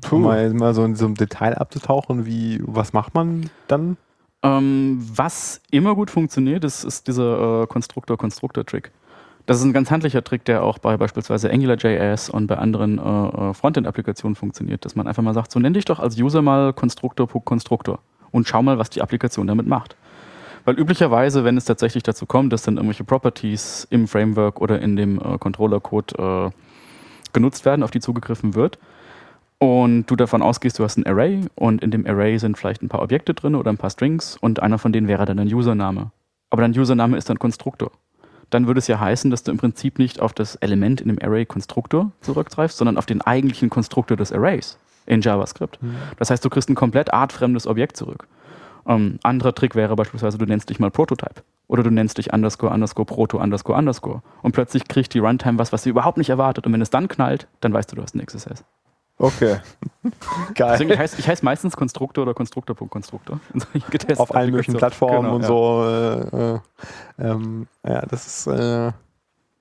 Puh. mal, mal so in so einem Detail abzutauchen, wie, was macht man dann? Ähm, was immer gut funktioniert, ist, ist dieser äh, Konstruktor-Konstruktor-Trick. Das ist ein ganz handlicher Trick, der auch bei beispielsweise AngularJS und bei anderen äh, äh, Frontend-Applikationen funktioniert, dass man einfach mal sagt, so nenn dich doch als User mal Konstruktor Konstruktor und schau mal, was die Applikation damit macht. Weil üblicherweise, wenn es tatsächlich dazu kommt, dass dann irgendwelche Properties im Framework oder in dem äh, Controller-Code äh, genutzt werden, auf die zugegriffen wird, und du davon ausgehst, du hast ein Array und in dem Array sind vielleicht ein paar Objekte drin oder ein paar Strings und einer von denen wäre dann ein Username. Aber dein Username ist dann Konstruktor dann würde es ja heißen, dass du im Prinzip nicht auf das Element in dem Array-Konstruktor zurückgreifst, sondern auf den eigentlichen Konstruktor des Arrays in JavaScript. Mhm. Das heißt, du kriegst ein komplett artfremdes Objekt zurück. Ähm, anderer Trick wäre beispielsweise, du nennst dich mal Prototype. Oder du nennst dich underscore, underscore, proto, underscore, underscore. Und plötzlich kriegt die Runtime was, was sie überhaupt nicht erwartet. Und wenn es dann knallt, dann weißt du, du hast ein XSS. Okay. [LAUGHS] Geil. Deswegen, ich heiße heiß meistens Konstruktor oder Konstruktor.konstruktor. [LAUGHS] Auf allen möglichen Plattformen genau, und ja. so. Äh, äh, ähm, ja, das ist äh,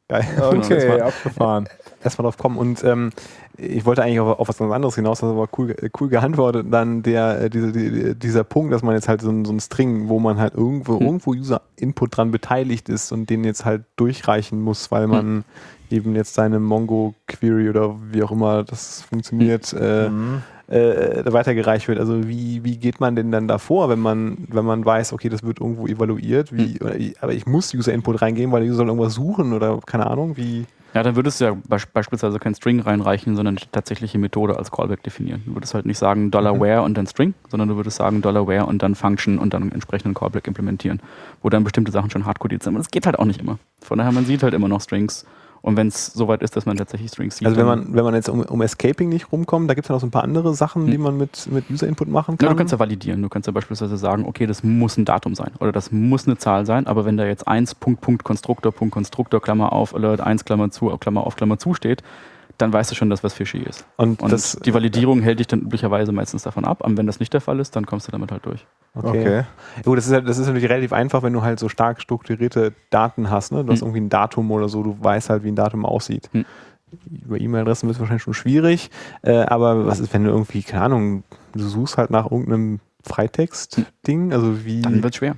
geil. [LAUGHS] Okay, erstmal, abgefahren. Erstmal drauf kommen. Und ähm, ich wollte eigentlich auf, auf, was anderes hinaus, das war cool, cool geantwortet. Dann der, äh, diese, die, dieser Punkt, dass man jetzt halt so, so ein String, wo man halt irgendwo, hm. irgendwo User-Input dran beteiligt ist und den jetzt halt durchreichen muss, weil man hm eben jetzt seine Mongo-Query oder wie auch immer das funktioniert, mhm. äh, äh, weitergereicht wird. Also wie, wie geht man denn dann davor, wenn man, wenn man weiß, okay, das wird irgendwo evaluiert, wie, mhm. aber ich muss User-Input reingeben, weil die User sollen irgendwas suchen oder keine Ahnung, wie. Ja, dann würdest du ja beispielsweise kein String reinreichen, sondern die tatsächliche Methode als Callback definieren. Du würdest halt nicht sagen $where mhm. und dann String, sondern du würdest sagen $where und dann Function und dann entsprechenden Callback implementieren, wo dann bestimmte Sachen schon hardcodiert sind. Aber das geht halt auch nicht immer. Von daher, man sieht halt immer noch Strings und wenn es soweit ist, dass man tatsächlich Strings sieht. Also wenn man, wenn man jetzt um, um Escaping nicht rumkommt, da gibt es ja noch so ein paar andere Sachen, hm. die man mit, mit User-Input machen kann. Ja, du kannst ja validieren. Du kannst ja beispielsweise sagen, okay, das muss ein Datum sein oder das muss eine Zahl sein, aber wenn da jetzt 1, Punkt, Punkt, Konstruktor, Punkt, Konstruktor, Klammer auf, Alert 1, Klammer zu, Klammer auf, Klammer zu steht, dann weißt du schon, dass was fishy ist. Und, und das, die Validierung hält dich dann üblicherweise meistens davon ab. Und wenn das nicht der Fall ist, dann kommst du damit halt durch. Okay. okay. Gut, das ist, halt, das ist natürlich relativ einfach, wenn du halt so stark strukturierte Daten hast. Ne? Du hast hm. irgendwie ein Datum oder so, du weißt halt, wie ein Datum aussieht. Hm. über E-Mail-Adressen wird es wahrscheinlich schon schwierig. Äh, aber was ist, wenn du irgendwie, keine Ahnung, du suchst halt nach irgendeinem Freitext-Ding? Also wie. Dann wird schwer.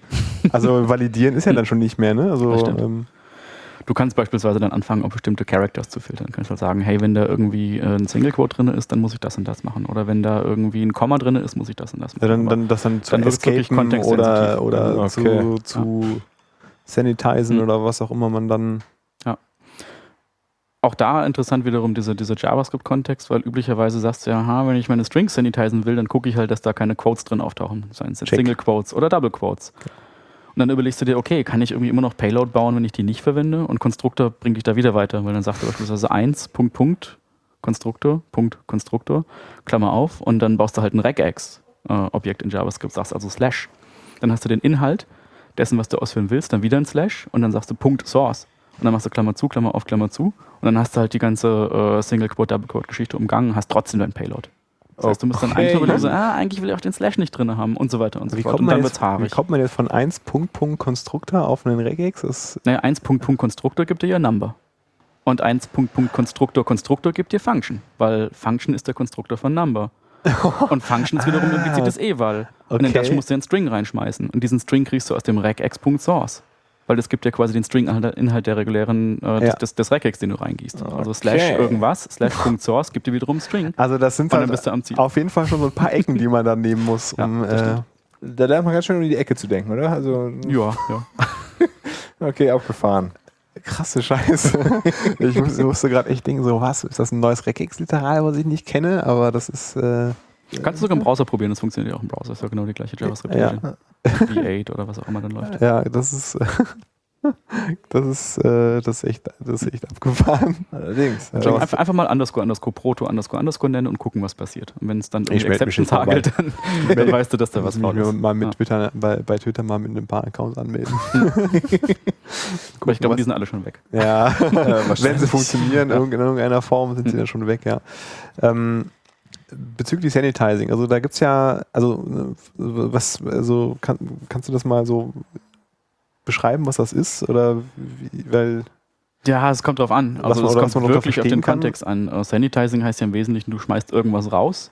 Also validieren ist ja [LAUGHS] dann schon nicht mehr, ne? Also, ähm, Du kannst beispielsweise dann anfangen, auch bestimmte Characters zu filtern. Du kannst halt sagen, hey, wenn da irgendwie äh, ein Single Quote drin ist, dann muss ich das und das machen. Oder wenn da irgendwie ein Komma drin ist, muss ich das und das machen. Ja, dann, dann das dann zu dann wird's wirklich escapen oder, oder Okay. zu, zu sanitizen Hm. oder was auch immer man dann. Auch da interessant wiederum dieser diese JavaScript-Kontext, weil üblicherweise sagst du ja, aha, wenn ich meine Strings sanitizen will, dann gucke ich halt, dass da keine Quotes drin auftauchen. Seien es. Single Quotes oder Double Quotes. Und dann überlegst du dir, okay, kann ich irgendwie immer noch Payload bauen, wenn ich die nicht verwende? Und Konstruktor bringt dich da wieder weiter, weil dann sagt er beispielsweise 1, Punkt, Punkt, Konstruktor, Punkt, Konstruktor, Klammer auf, und dann baust du halt ein Regex-Objekt in JavaScript, sagst also Slash. Dann hast du den Inhalt dessen, was du ausführen willst, dann wieder ein Slash und dann sagst du Punkt Source. Und dann machst du Klammer zu, Klammer auf, Klammer zu. Und dann hast du halt die ganze äh, Single-Quote, Double-Quote-Geschichte umgangen, hast trotzdem dein Payload. Das heißt, du musst dann Okay. eigentlich überlegen, so, ah, eigentlich will ich auch den Slash nicht drin haben und so weiter und so Wie fort. kommt, Und man dann jetzt, wird's wie kommt man jetzt von 1 Punkt Punkt Konstruktor auf einen Regex? Das, Naja, 1 Punkt Punkt Konstruktor gibt dir ja Number. Und 1 Punkt Punkt Konstruktor Konstruktor gibt dir Function, weil Function ist der Konstruktor von Number. [LAUGHS] Und Function ist wiederum implizit das Eval. Und in Okay. das musst du einen String reinschmeißen. Und diesen String kriegst du aus dem regex.source. Weil es gibt ja quasi den String-Inhalt der regulären, äh, Ja. des, des, Regex, den du reingießt. Also slash Okay. irgendwas, slash Punkt .source gibt dir wiederum String. also das sind halt bist du am Ziel. auf jeden Fall schon so ein paar Ecken, die man dann nehmen muss, Ja, um das äh. Da lernt man ganz schön um die Ecke zu denken, oder? Also, Ja, ja. [LAUGHS] okay, abgefahren. krasse Scheiße. [LAUGHS] ich musste, musste gerade echt denken, so was, ist das ein neues Regex-Literal, was ich nicht kenne, aber das ist äh, Kannst du sogar im Browser probieren, das funktioniert ja auch im Browser. Ist ja genau die gleiche JavaScript. Ja. V8 oder was auch immer dann läuft. ja, das ist [LAUGHS] das ist äh, das ist echt das ist echt abgefahren. Allerdings. Ja. Also, Einfach, einfach mal underscore, underscore, proto, underscore, underscore nennen und gucken, was passiert. Und wenn es dann Ich irgendwie Exceptions hagelt, dann, dann weißt du, dass da was faul ist. mir mal mit Ja. Twitter, bei, bei Twitter mal mit ein paar Accounts anmelden. [LAUGHS] Aber ich glaube, die sind alle schon weg. Ja, [LAUGHS] wenn wahrscheinlich. sie funktionieren Ja. in irgendeiner Form, sind sie Mhm. dann schon weg, ja. Ähm, bezüglich Sanitizing, also da gibt es ja, also was, also kann, kannst du das mal so beschreiben, was das ist? Oder wie, weil Ja, es kommt drauf an. Also es kommt wirklich auf den kann. Kontext an. Äh, Sanitizing heißt ja im Wesentlichen, du schmeißt irgendwas raus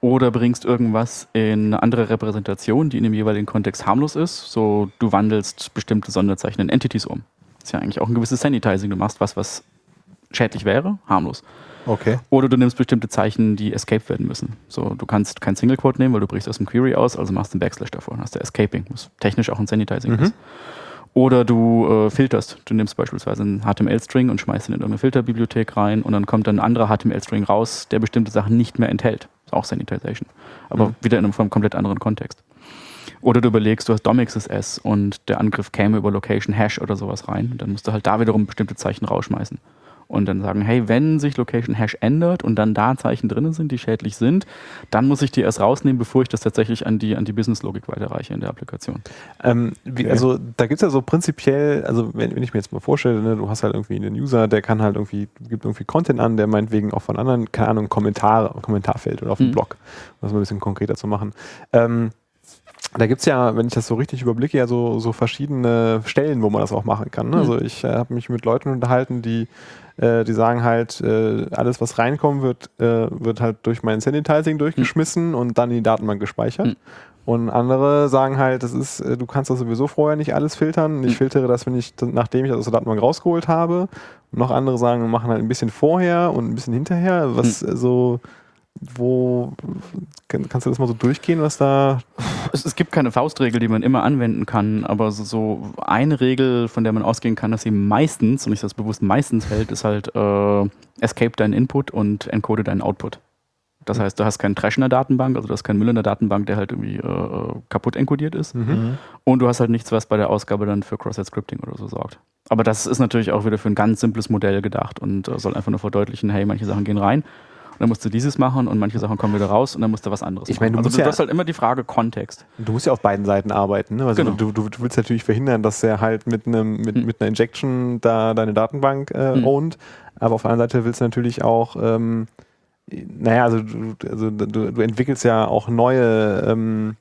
oder bringst irgendwas in eine andere Repräsentation, die in dem jeweiligen Kontext harmlos ist. So, du wandelst bestimmte Sonderzeichen in Entities um. Das ist ja eigentlich auch ein gewisses Sanitizing. Du machst was, was schädlich wäre, harmlos. Okay. Oder du nimmst bestimmte Zeichen, die escaped werden müssen. So, du kannst kein Single Quote nehmen, weil du brichst aus dem Query aus, also machst du einen Backslash davor und hast du Escaping, was technisch auch ein Sanitizing Mhm. ist. Oder du äh, filterst. Du nimmst beispielsweise einen HTML-String und schmeißt ihn in irgendeine Filterbibliothek rein und dann kommt dann ein anderer HTML-String raus, der bestimmte Sachen nicht mehr enthält. Ist auch Sanitization. Aber Mhm. wieder in einem, komplett anderen Kontext. Oder du überlegst, du hast DOM.XSS und der Angriff käme über Location Hash oder sowas rein. Dann musst du halt da wiederum bestimmte Zeichen rausschmeißen. Und dann sagen, hey, wenn sich Location Hash ändert und dann da Zeichen drin sind, die schädlich sind, dann muss ich die erst rausnehmen, bevor ich das tatsächlich an die, an die Business-Logik weiterreiche in der Applikation. Ähm, wie, Okay. Also da gibt es ja so prinzipiell, also wenn, wenn ich mir jetzt mal vorstelle, ne, du hast halt irgendwie einen User, der kann halt irgendwie, gibt irgendwie Content an, der meinetwegen auch von anderen, keine Ahnung, Kommentare, Kommentarfeld oder auf dem Mhm. Blog, um das mal ein bisschen konkreter zu machen. Ähm, da gibt es ja, wenn ich das so richtig überblicke, ja so, so verschiedene Stellen, wo man das auch machen kann. Ne? Mhm. Also ich äh, habe mich mit Leuten unterhalten, die, äh, die sagen halt, äh, alles was reinkommen wird, äh, wird halt durch mein Sanitizing durchgeschmissen und dann in die Datenbank gespeichert. Mhm. Und andere sagen halt, das ist, äh, du kannst das sowieso vorher nicht alles filtern. Ich Mhm. filtere das, wenn ich, nachdem ich das aus der Datenbank rausgeholt habe. Und noch andere sagen, wir machen halt ein bisschen vorher und ein bisschen hinterher. Was Mhm. so, wo kann, kannst du das mal so durchgehen, was da Es, es gibt keine Faustregel, die man immer anwenden kann, aber so, so eine Regel, von der man ausgehen kann, dass sie meistens, und ich das bewusst meistens hält, ist halt äh, escape deinen Input und encode deinen Output. Das heißt, du hast keinen Trash in der Datenbank, also du hast keinen Müll in der Datenbank, der halt irgendwie äh, kaputt encodiert ist. Mhm. Und du hast halt nichts, was bei der Ausgabe dann für Cross-Site-Scripting oder so sorgt. Aber das ist natürlich auch wieder für ein ganz simples Modell gedacht und äh, soll einfach nur verdeutlichen, hey, manche Sachen gehen rein und dann musst du dieses machen und manche Sachen kommen wieder raus und dann musst du was anderes Ich meine, du machen. musst also du ja- hast halt immer die Frage Kontext. Du musst ja auf beiden Seiten arbeiten. Ne? Also Genau. du, du, du willst natürlich verhindern, dass er halt mit, einem, mit, Hm. mit einer Injection da deine Datenbank äh, Hm. ownt. Aber auf der anderen Seite willst du natürlich auch, ähm, naja, also, du, also du, du entwickelst ja auch neue, ähm,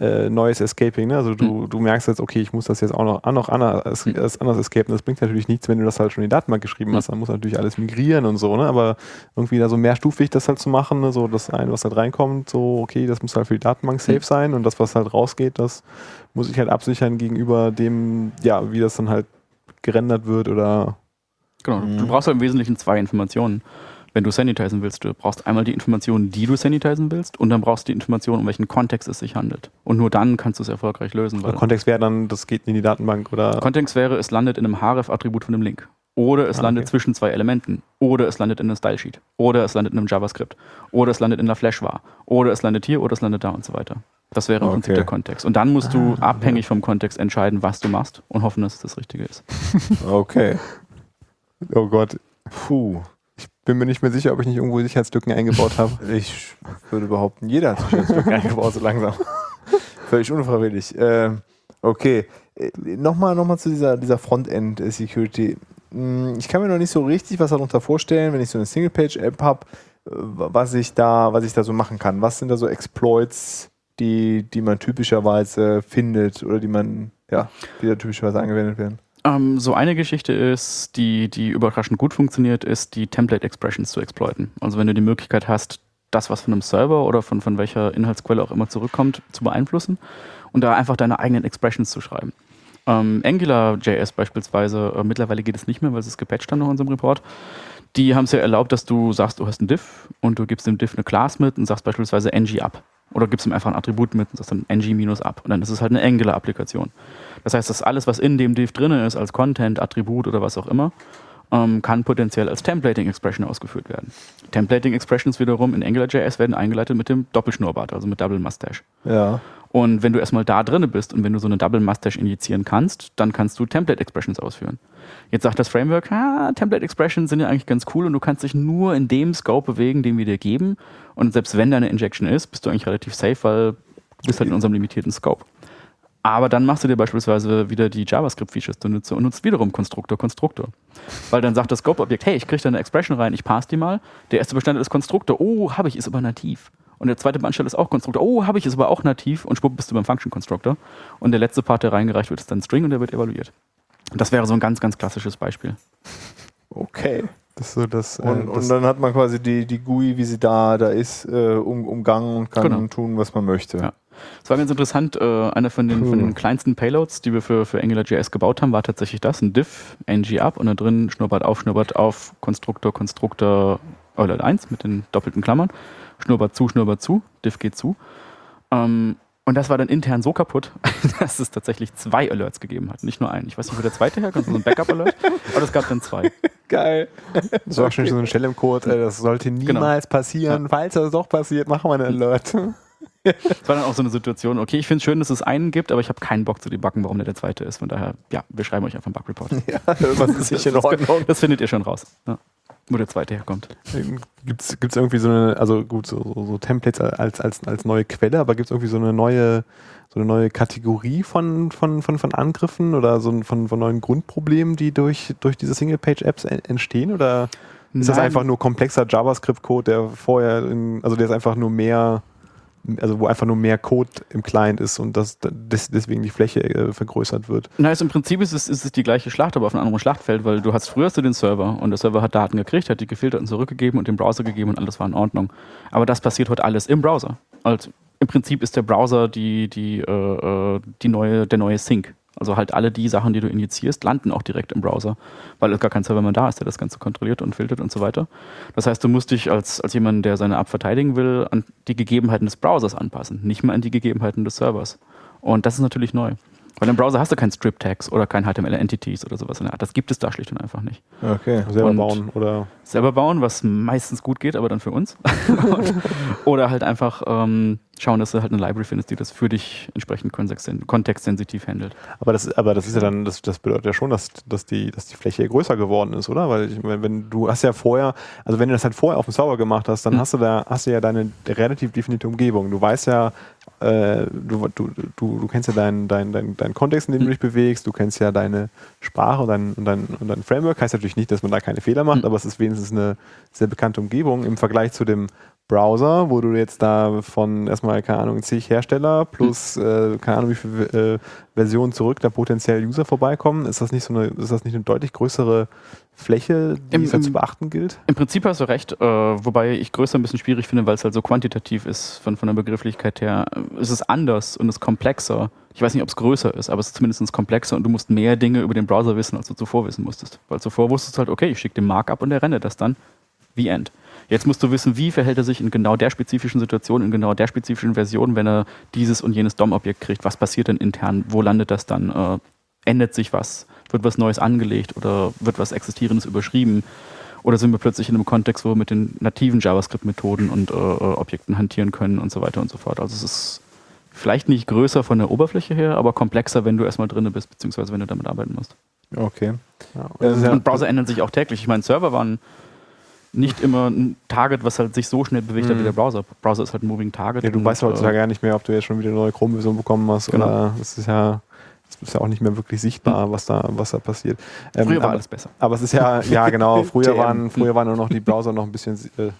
äh, neues Escaping. Ne? Also du, mhm. du merkst jetzt, okay, ich muss das jetzt auch noch, auch noch anders, mhm. anders escapen. Das bringt natürlich nichts, wenn du das halt schon in die Datenbank geschrieben mhm. hast. Dann muss natürlich alles migrieren und so. Ne? Aber irgendwie da so mehrstufig das halt zu machen, ne? so das eine, was halt reinkommt, so okay, das muss halt für die Datenbank safe mhm. sein und das, was halt rausgeht, das muss ich halt absichern gegenüber dem, ja, wie das dann halt gerendert wird oder. Genau, du mhm. brauchst halt im Wesentlichen zwei Informationen wenn du sanitizen willst. Du brauchst einmal die Informationen, die du sanitizen willst, und dann brauchst du die Informationen, um welchen Kontext es sich handelt. Und nur dann kannst du es erfolgreich lösen. Weil Kontext wäre dann, das geht in die Datenbank oder? Kontext wäre, es landet in einem href-Attribut von einem Link. Oder es ah, landet okay. zwischen zwei Elementen. Oder es landet in einem Stylesheet. Oder es landet in einem JavaScript. Oder es landet in einer Flash-Var. Oder es landet hier oder es landet da und so weiter. Das wäre im okay. Prinzip der Kontext. Und dann musst du ah, abhängig ja. vom Kontext entscheiden, was du machst und hoffen, dass es das Richtige ist. okay. [LAUGHS] Oh Gott. Puh. Bin mir nicht mehr sicher, ob ich nicht irgendwo Sicherheitslücken eingebaut habe. [LAUGHS] Ich würde behaupten, jeder hat Sicherheitslücken [LAUGHS] eingebaut, so langsam. Völlig unfreiwillig. Äh, okay. Äh, nochmal noch mal zu dieser, dieser Frontend-Security. Hm, ich kann mir noch nicht so richtig was darunter vorstellen, wenn ich so eine Single-Page-App habe, äh, was ich da, was ich da so machen kann. Was sind da so Exploits, die, die man typischerweise findet oder die man, ja, die da typischerweise angewendet werden? Ähm, so eine Geschichte ist, die, die überraschend gut funktioniert, ist die Template Expressions zu exploiten. Also wenn du die Möglichkeit hast, das, was von einem Server oder von, von welcher Inhaltsquelle auch immer zurückkommt, zu beeinflussen und da einfach deine eigenen Expressions zu schreiben. Ähm, AngularJS beispielsweise, äh, mittlerweile geht es nicht mehr, weil es gepatcht haben noch in unserem Report. Die haben es ja erlaubt, dass du sagst, du hast einen Diff und du gibst dem Diff eine Class mit und sagst beispielsweise ng up. Oder gibst ihm einfach ein Attribut mit und sagst dann ng-up. Und dann ist es halt eine Angular-Applikation. Das heißt, dass alles, was in dem Div drin ist, als Content, Attribut oder was auch immer, ähm, kann potenziell als Templating Expression ausgeführt werden. Templating Expressions wiederum in AngularJS werden eingeleitet mit dem Doppelschnurrbart, also mit Double Mustache. Ja. Und wenn du erstmal da drin bist und wenn du so eine Double Mustache injizieren kannst, dann kannst du Template Expressions ausführen. Jetzt sagt das Framework, ah, Template Expressions sind ja eigentlich ganz cool und du kannst dich nur in dem Scope bewegen, den wir dir geben. Und selbst wenn da eine Injection ist, bist du eigentlich relativ safe, weil du bist halt in unserem limitierten Scope. Aber dann machst du dir beispielsweise wieder die JavaScript-Features zunutze und nutzt wiederum Konstruktor, Konstruktor. Weil dann sagt das Scope-Objekt, hey, ich kriege da eine Expression rein, ich passe die mal. Der erste Bestandteil ist Konstruktor. Oh, habe ich, ist aber nativ. Und der zweite Bestandteil ist auch Konstruktor. Oh, habe ich, ist aber auch nativ. Und schwupp bist du beim Function Constructor. Und der letzte Part, der reingereicht wird, ist dann String und der wird evaluiert. Und das wäre so ein ganz, ganz klassisches Beispiel. Okay. Das so das, äh, und, das und, dann hat man quasi die, die GUI, wie sie da, da ist, äh, um, umgangen und kann genau. tun, was man möchte. Ja. Es war ganz interessant, äh, einer von den, von den kleinsten Payloads, die wir für, für AngularJS gebaut haben, war tatsächlich das, ein diff, ng up und da drin schnurrbart auf, schnurrbart auf, Konstruktor, Konstruktor, Euler 1 mit den doppelten Klammern, schnurrbart zu, schnurrbart zu, diff geht zu. Ähm, und das war dann intern so kaputt, [LAUGHS] dass es tatsächlich zwei Alerts gegeben hat, nicht nur einen. Ich weiß nicht, wo der zweite herkommt, so ein Backup-Alert, aber es gab dann zwei. Geil. Das war schon so eine Stelle im Code, das sollte genau. niemals genau. passieren. Ja. Falls das doch passiert, machen wir einen Alert. Es war dann auch so eine Situation, okay, ich finde es schön, dass es einen gibt, aber ich habe keinen Bock zu debuggen, warum der der zweite ist. Von daher, ja, wir schreiben euch einfach einen Bug-Report. [LAUGHS] Ja, was ist nicht in Ordnung. Das findet ihr schon raus. Ja. Wo der zweite herkommt. Gibt es irgendwie so eine, also gut, so, so, so Templates als, als, als neue Quelle, aber gibt es irgendwie so eine neue, so eine neue Kategorie von, von, von, von Angriffen oder so von, von neuen Grundproblemen, die durch, durch diese Single-Page-Apps entstehen? Oder ist Nein. das einfach nur komplexer JavaScript-Code, der vorher, in, also der ist einfach nur mehr also wo einfach nur mehr Code im Client ist und das, das deswegen die Fläche äh, vergrößert wird. Na, also im Prinzip ist es, ist es die gleiche Schlacht, aber auf einem anderen Schlachtfeld, weil du hast früher hast du den Server und der Server hat Daten gekriegt, hat die gefiltert und zurückgegeben und den Browser gegeben und alles war in Ordnung. Aber das passiert heute alles im Browser. Also im Prinzip ist der Browser die, die, äh, äh die neue, der neue Sync. Also halt alle die Sachen, die du injizierst, landen auch direkt im Browser, weil es gar kein Server mehr da ist, der das Ganze kontrolliert und filtert und so weiter. Das heißt, du musst dich als, als jemand, der seine App verteidigen will, an die Gegebenheiten des Browsers anpassen, nicht mehr an die Gegebenheiten des Servers. Und das ist natürlich neu. Weil im Browser hast du kein Strip-Tags oder kein HTML-Entities oder sowas in der Art. Das gibt es da schlicht und einfach nicht. Okay, selber und bauen oder? Selber bauen, was meistens gut geht, aber dann für uns. [LAUGHS] oder halt einfach ähm, schauen, dass du halt eine Library findest, die das für dich entsprechend kontextsensitiv handelt. Aber das, aber das ist ja dann, das, das bedeutet ja schon, dass, dass, die, dass die Fläche größer geworden ist, oder? Weil ich, wenn, wenn du hast ja vorher, also wenn du das halt vorher auf dem Server gemacht hast, dann mhm. hast du da hast du ja deine relativ definierte Umgebung. Du weißt ja, äh, du, du, du, du kennst ja deinen dein, dein, dein Kontext, in dem du mhm. dich bewegst, du kennst ja deine Sprache und dein, und dein, und dein Framework. Heißt natürlich nicht, dass man da keine Fehler macht, mhm. aber es ist wenigstens eine sehr bekannte Umgebung im Vergleich zu dem Browser, wo du jetzt da von erstmal, keine Ahnung, zig Hersteller plus, hm. äh, keine Ahnung, wie viele äh, Versionen zurück da potenziell User vorbeikommen, ist das nicht so eine, ist das nicht eine deutlich größere Fläche, die Im, es zu beachten gilt? Im Prinzip hast du recht, äh, wobei ich größer ein bisschen schwierig finde, weil es halt so quantitativ ist von, von der Begrifflichkeit her. Es ist anders und es ist komplexer. Ich weiß nicht, ob es größer ist, aber es ist zumindest komplexer und du musst mehr Dinge über den Browser wissen, als du zuvor wissen musstest. Weil zuvor wusstest du halt, okay, ich schicke den Markup und der rennt das dann. The End. Jetzt musst du wissen, wie verhält er sich in genau der spezifischen Situation, in genau der spezifischen Version, wenn er dieses und jenes DOM-Objekt kriegt. Was passiert denn intern? Wo landet das dann? Äh, ändert sich was? Wird was Neues angelegt oder wird was Existierendes überschrieben? Oder sind wir plötzlich in einem Kontext, wo wir mit den nativen JavaScript-Methoden und äh, äh Objekten hantieren können und so weiter und so fort? Also es ist vielleicht nicht größer von der Oberfläche her, aber komplexer, wenn du erstmal drin bist, beziehungsweise wenn du damit arbeiten musst. Okay. Ja, und, und Browser ändern sich auch täglich. Ich meine, Server waren nicht immer ein Target, was halt sich so schnell bewegt hat wie mhm. der Browser. Browser ist halt ein Moving Target. Ja, du weißt heutzutage äh, gar nicht mehr, ob du jetzt schon wieder eine neue Chrome-Version bekommen hast genau. oder es ist ja es ist ja auch nicht mehr wirklich sichtbar, was da, was da passiert. Ähm, früher war aber, alles besser. Aber es ist ja, ja genau, [LAUGHS] früher waren, früher waren nur noch die Browser noch ein bisschen äh,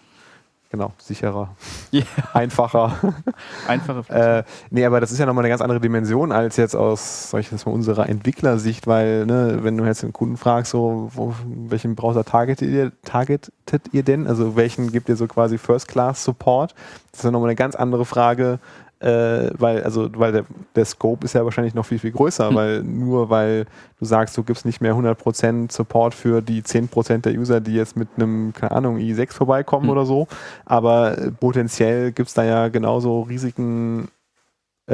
Genau, sicherer, yeah. [LAUGHS] einfacher. [LAUGHS] Einfache äh, Nee, aber das ist ja nochmal eine ganz andere Dimension als jetzt aus, sag ich jetzt mal, unserer Entwicklersicht, weil, ne, wenn du jetzt den Kunden fragst, so, wo, welchen Browser targetet ihr, targetet ihr denn? Also welchen gibt ihr so quasi First-Class-Support? Das ist ja nochmal eine ganz andere Frage, äh, weil, also, weil der, der Scope ist ja wahrscheinlich noch viel, viel größer, hm. weil nur weil du sagst, du gibst nicht mehr 100% Support für die 10% der User, die jetzt mit einem, keine Ahnung, i6 vorbeikommen hm. oder so, aber äh, potenziell gibt es da ja genauso Risiken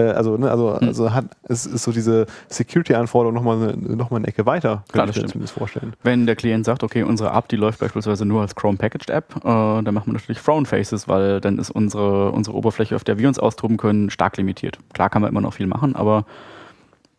also, ne, also, hm. also hat, es ist so diese Security-Anforderung nochmal noch mal eine Ecke weiter, Klar, ich mir zumindest vorstellen. Wenn der Klient sagt, okay, unsere App, die läuft beispielsweise nur als Chrome Packaged App, äh, dann machen wir natürlich Frown Faces, weil dann ist unsere, unsere Oberfläche, auf der wir uns austoben können, stark limitiert. Klar kann man immer noch viel machen, aber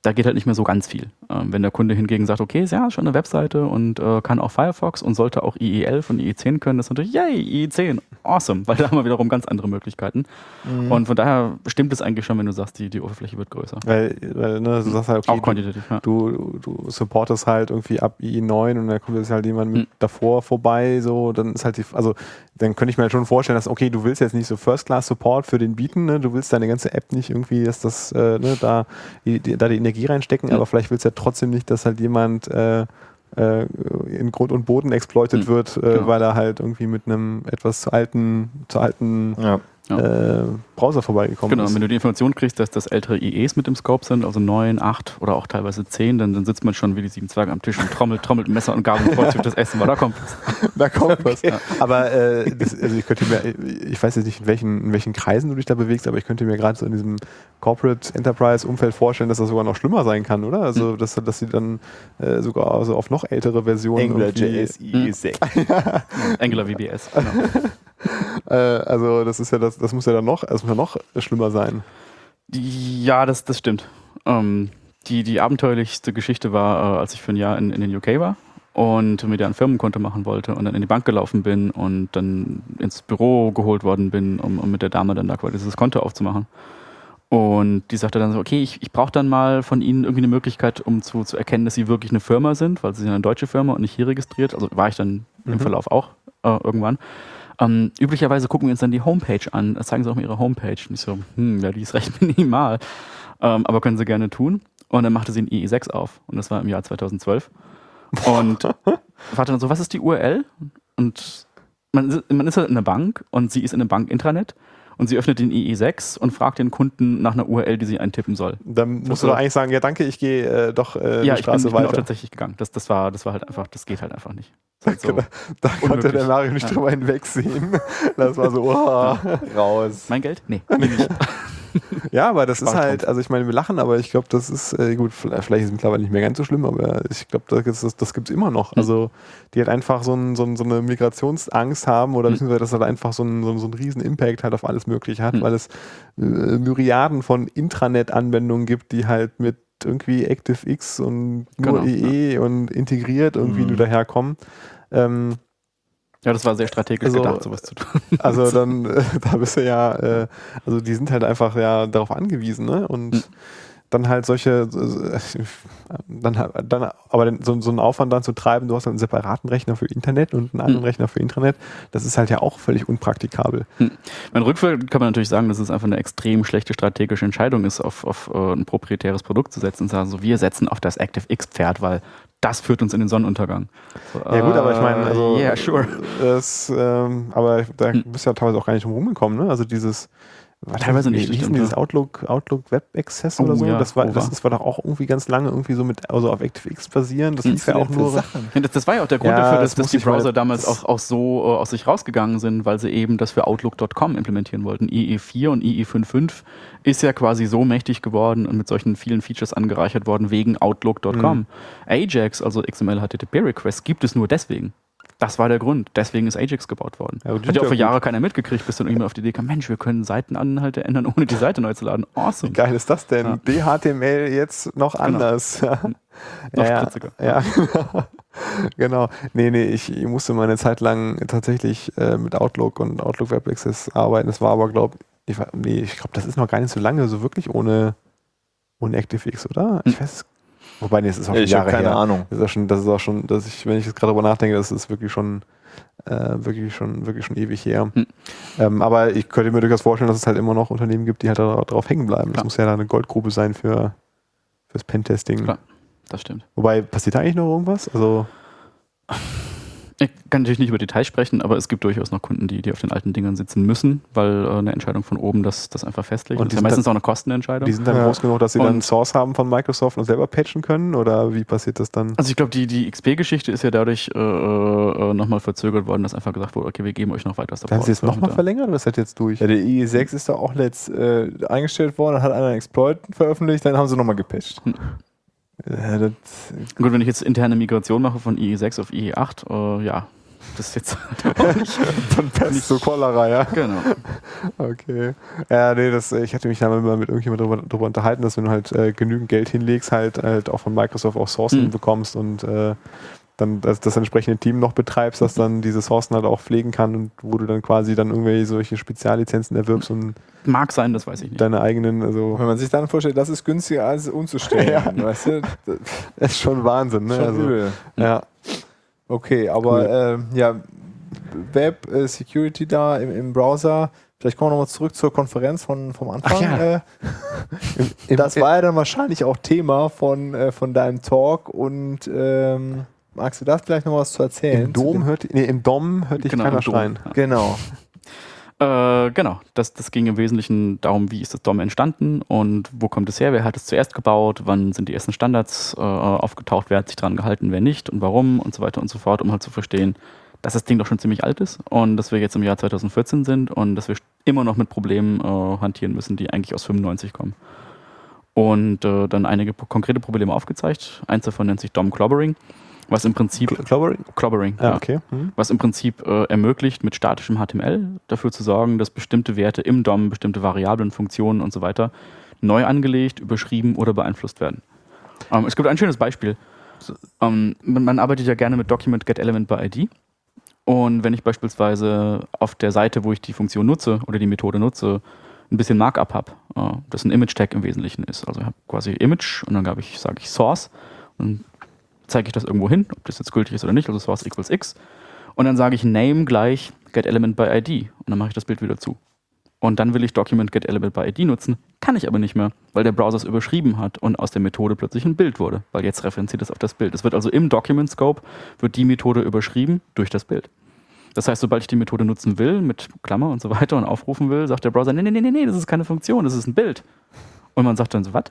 da geht halt nicht mehr so ganz viel. Ähm, wenn der Kunde hingegen sagt, okay, ja, ist schon eine Webseite und äh, kann auch Firefox und sollte auch IE11 und IE10 können, das ist natürlich, yay, IE10, awesome, weil da haben wir wiederum ganz andere Möglichkeiten. Mhm. Und von daher stimmt es eigentlich schon, wenn du sagst, die, die Oberfläche wird größer. Weil, weil ne, du sagst halt, okay, auch quantitativ, du, ja. du, du supportest halt irgendwie ab IE9 und da kommt jetzt halt jemand mit mhm. davor vorbei, so, dann ist halt die, also dann könnte ich mir halt schon vorstellen, dass, okay, du willst jetzt nicht so First-Class-Support für den bieten, ne? du willst deine ganze App nicht irgendwie, dass das, äh, ne, da, die, die, da die Energie reinstecken, mhm. aber vielleicht willst du ja trotzdem nicht, dass halt jemand äh, äh, in Grund und Boden exploitet mhm. wird, äh, genau. weil er halt irgendwie mit einem etwas zu alten, zu alten ja ja. äh, Browser vorbeigekommen genau, ist. Genau, wenn du die Information kriegst, dass das ältere IEs mit im Scope sind, also 9, 8 oder auch teilweise 10, dann, dann sitzt man schon wie die sieben Zwerge am Tisch und trommelt, trommelt Messer und Gabel vor das Essen, weil da kommt was. [LAUGHS] da kommt was. Ja. Aber äh, das, also ich könnte mir, ich weiß jetzt nicht, in welchen, in welchen Kreisen du dich da bewegst, aber ich könnte mir gerade so in diesem Corporate Enterprise Umfeld vorstellen, dass das sogar noch schlimmer sein kann, oder? Also, mhm. dass, dass sie dann äh, sogar also auf noch ältere Versionen. AngularJS IE6. Angular VBS, [LAUGHS] genau. [LAUGHS] äh, also das ist ja das, das muss ja dann noch, das muss ja noch schlimmer sein. Ja, das, das stimmt. Ähm, die, die abenteuerlichste Geschichte war, äh, als ich für ein Jahr in, in den UK war und mir da ein Firmenkonto machen wollte und dann in die Bank gelaufen bin und dann ins Büro geholt worden bin, um, um mit der Dame dann da quasi dieses Konto aufzumachen. Und die sagte dann so, okay, ich, ich brauche dann mal von Ihnen irgendwie eine Möglichkeit, um zu, zu erkennen, dass Sie wirklich eine Firma sind, weil Sie sind eine deutsche Firma und nicht hier registriert. Also war ich dann mhm. im Verlauf auch äh, irgendwann. Ähm, üblicherweise gucken wir uns dann die Homepage an. Das zeigen sie auch mal ihre Homepage. Und ich so, hm, ja, die ist recht [LAUGHS] minimal. Ähm, aber können sie gerne tun. Und dann machte sie ein IE6 auf. Und das war im Jahr 2012. Und [LAUGHS] fragte dann so, was ist die URL? Und man, man ist halt in der Bank und sie ist in einem Bank-Intranet und sie öffnet den IE6 und fragt den Kunden nach einer URL, die sie eintippen soll. Dann musst so, du doch eigentlich sagen, ja danke, ich gehe äh, doch äh, ja, die Straße ich bin, ich weiter. Ja, ich bin auch tatsächlich gegangen. Das, das, war, das war halt einfach, das geht halt einfach nicht. Halt so da konnte der Mario nicht ja. drüber hinwegsehen. [LAUGHS] Das war so, oh, raus. Mein Geld? Nee. [LAUGHS] ja, aber das ist halt, also ich meine, wir lachen, aber ich glaube, das ist, äh, gut, vielleicht ist es mittlerweile nicht mehr ganz so schlimm, aber ich glaube, das, das, das gibt es immer noch. Mhm. Also die halt einfach so, ein, so, ein, so, eine Migrationsangst haben oder mhm. beziehungsweise dass halt einfach so ein, so, so ein riesen Impact halt auf alles Mögliche hat, mhm. weil es äh, Myriaden von Intranet-Anwendungen gibt, die halt mit irgendwie ActiveX und nur genau, EE ja. und integriert irgendwie mhm. daherkommen. Ähm, ja, das war sehr strategisch also, gedacht, sowas zu tun. [LAUGHS] Also dann, [LAUGHS] äh, da bist du ja, äh, also die sind halt einfach ja darauf angewiesen, ne? Und mhm. dann halt solche, [LAUGHS] dann, dann aber so, so einen Aufwand dann zu treiben, du hast einen separaten Rechner für Internet und einen anderen hm. Rechner für Intranet, das ist halt ja auch völlig unpraktikabel. Hm. Mein Rückfall kann man natürlich sagen, dass es einfach eine extrem schlechte strategische Entscheidung ist, auf, auf uh, ein proprietäres Produkt zu setzen und sagen, so, wir setzen auf das ActiveX-Pferd, weil das führt uns in den Sonnenuntergang. So, ja gut, aber ich meine, also, yeah, sure. Das, ähm, aber da hm. bist du ja teilweise auch gar nicht drum rumgekommen, ne? Also dieses war teilweise nicht. Wie hieß dieses Outlook, Outlook Web Access oh, oder so? Ja, das, war, das, das, war doch auch irgendwie ganz lange irgendwie so mit, also auf ActiveX basieren. Das lief ja auch nur. Sachen. Das, das, war ja auch der Grund ja, dafür, dass, dass die Browser damals auch, auch so uh, aus sich rausgegangen sind, weil sie eben das für Outlook.com implementieren wollten. IE4 und IE55 ist ja quasi so mächtig geworden und mit solchen vielen Features angereichert worden wegen Outlook.com. Mhm. Ajax, also XML HTTP Requests, gibt es nur deswegen. Das war der Grund. Deswegen ist Ajax gebaut worden. Ja, Hat ja auch für Jahre keiner mitgekriegt, bis dann irgendjemand auf die Idee kam, Mensch, wir können Seitenanhalte ändern, ohne die Seite neu zu laden. Awesome. Wie geil ist das denn? Ja. DHTML jetzt noch genau. anders. noch ja, Ja, [LAUGHS] genau. Nee, nee, ich, ich, musste meine Zeit lang tatsächlich äh, mit Outlook und Outlook Web Access arbeiten. Das war aber, glaube ich, nee, ich glaube, das ist noch gar nicht so lange, so wirklich ohne, ohne ActiveX, oder? Ich hm. weiß es Wobei, nee, es ist auch schon ich Jahre keine her. Ahnung. Das ist, auch schon, das ist auch schon, dass ich, wenn ich jetzt gerade darüber nachdenke, das ist wirklich schon, äh, wirklich schon, wirklich schon ewig her. Hm. Ähm, aber ich könnte mir durchaus vorstellen, dass es halt immer noch Unternehmen gibt, die halt darauf hängen bleiben. Klar. Das muss ja da eine Goldgrube sein für fürs Pentesting. Klar, das stimmt. Wobei, passiert da eigentlich noch irgendwas? Also ich kann natürlich nicht über Details sprechen, aber es gibt durchaus noch Kunden, die, die auf den alten Dingern sitzen müssen, weil äh, eine Entscheidung von oben das, das einfach festlegt. Und das ist ja meistens dann, auch eine Kostenentscheidung. Die sind dann ja. groß genug, dass sie und dann Source haben von Microsoft und selber patchen können? Oder wie passiert das dann? Also ich glaube, die, die XP-Geschichte ist ja dadurch äh, äh, nochmal verzögert worden, dass einfach gesagt wurde, okay, wir geben euch noch weiter Support. Haben sie jetzt nochmal verlängert oder ist das jetzt durch? Ja, der IE6 ist doch auch letzt äh, eingestellt worden, dann hat einer einen Exploit veröffentlicht, dann haben sie nochmal gepatcht. Hm. Ja, Gut, wenn ich jetzt interne Migration mache von IE6 auf IE8, äh, ja, das ist jetzt von Pest zu Cholera, ja. Genau. Okay. Ja, nee, das, ich hatte mich da mal mit irgendjemandem darüber, darüber unterhalten, dass wenn du halt äh, genügend Geld hinlegst, halt, halt auch von Microsoft auch Sourcen mhm. bekommst und äh, dann das, das, entsprechende Team noch betreibst, das dann diese Sourcen halt auch pflegen kann und wo du dann quasi dann irgendwelche solche Speziallizenzen erwirbst und mag sein, das weiß ich nicht. Deine eigenen, also wenn man sich dann vorstellt, das ist günstiger als umzustellen, [LAUGHS] ja. weißt du? [LAUGHS] Das ist schon Wahnsinn, ne? Schon also, übel. Ja. Okay, aber cool. äh, ja, Web äh, Security da im, im, Browser. Vielleicht kommen wir nochmal zurück zur Konferenz von, vom Anfang. Ja. Äh, das war ja dann wahrscheinlich auch Thema von, äh, von deinem Talk und ähm, magst du da vielleicht noch was zu erzählen? Im Dom hört, nee, im Dom hört dich genau, keiner schreien. Genau. [LAUGHS] Äh, genau, das, das ging im Wesentlichen darum, wie ist das DOM entstanden und wo kommt es her, wer hat es zuerst gebaut, wann sind die ersten Standards äh, aufgetaucht, wer hat sich daran gehalten, wer nicht und warum und so weiter und so fort, um halt zu verstehen, dass das Ding doch schon ziemlich alt ist und dass wir jetzt im Jahr 2014 sind und dass wir immer noch mit Problemen äh, hantieren müssen, die eigentlich aus 95 kommen. Und äh, dann einige konkrete Probleme aufgezeigt. Eins davon nennt sich DOM Clobbering was im Prinzip Clobbering, Clobbering ah, ja, okay. Mhm. was im Prinzip äh, ermöglicht, mit statischem HTML dafür zu sorgen, dass bestimmte Werte im DOM, bestimmte Variablen, Funktionen und so weiter neu angelegt, überschrieben oder beeinflusst werden. Ähm, es gibt ein schönes Beispiel. Ähm, man, man, arbeitet ja gerne mit Document Get Element by ID. Und wenn ich beispielsweise auf der Seite, wo ich die Funktion nutze oder die Methode nutze, ein bisschen Markup habe, äh, das ein Image-Tag im Wesentlichen ist. Also ich habe quasi Image und dann ich, sage ich Source und zeige ich das irgendwo hin, ob das jetzt gültig ist oder nicht, also source equals x. Und dann sage ich name gleich get element by id und dann mache ich das Bild wieder zu. Und dann will ich Document get element by id nutzen, kann ich aber nicht mehr, weil der Browser es überschrieben hat und aus der Methode plötzlich ein Bild wurde, weil jetzt referenziert es auf das Bild. Es wird also im Document Scope wird die Methode überschrieben durch das Bild. Das heißt, sobald ich die Methode nutzen will, mit Klammer und so weiter und aufrufen will, sagt der Browser, nee, nee, nee, nee, nee, das ist keine Funktion, das ist ein Bild. Und man sagt dann so, was?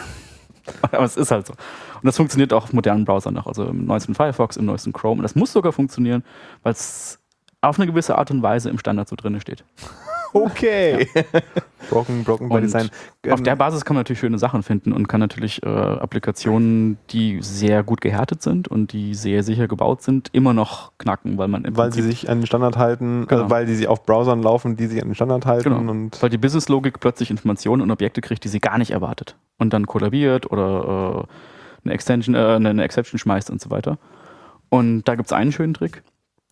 [LAUGHS] Aber es ist halt so. Und das funktioniert auch auf modernen Browsern noch, also im neuesten Firefox, im neuesten Chrome. Und das muss sogar funktionieren, weil es auf eine gewisse Art und Weise im Standard so drin steht. [LAUGHS] Okay. Ja. broken, broken by Design. Auf der Basis kann man natürlich schöne Sachen finden und kann natürlich äh, Applikationen, die sehr gut gehärtet sind und die sehr sicher gebaut sind, immer noch knacken, weil man weil sie sich an den Standard halten, äh, genau. also weil die sie auf Browsern laufen, die sich an den Standard halten genau. und weil die Businesslogik plötzlich Informationen und Objekte kriegt, die sie gar nicht erwartet und dann kollabiert oder äh, eine Extension, äh, eine Exception schmeißt und so weiter. Und da gibt es einen schönen Trick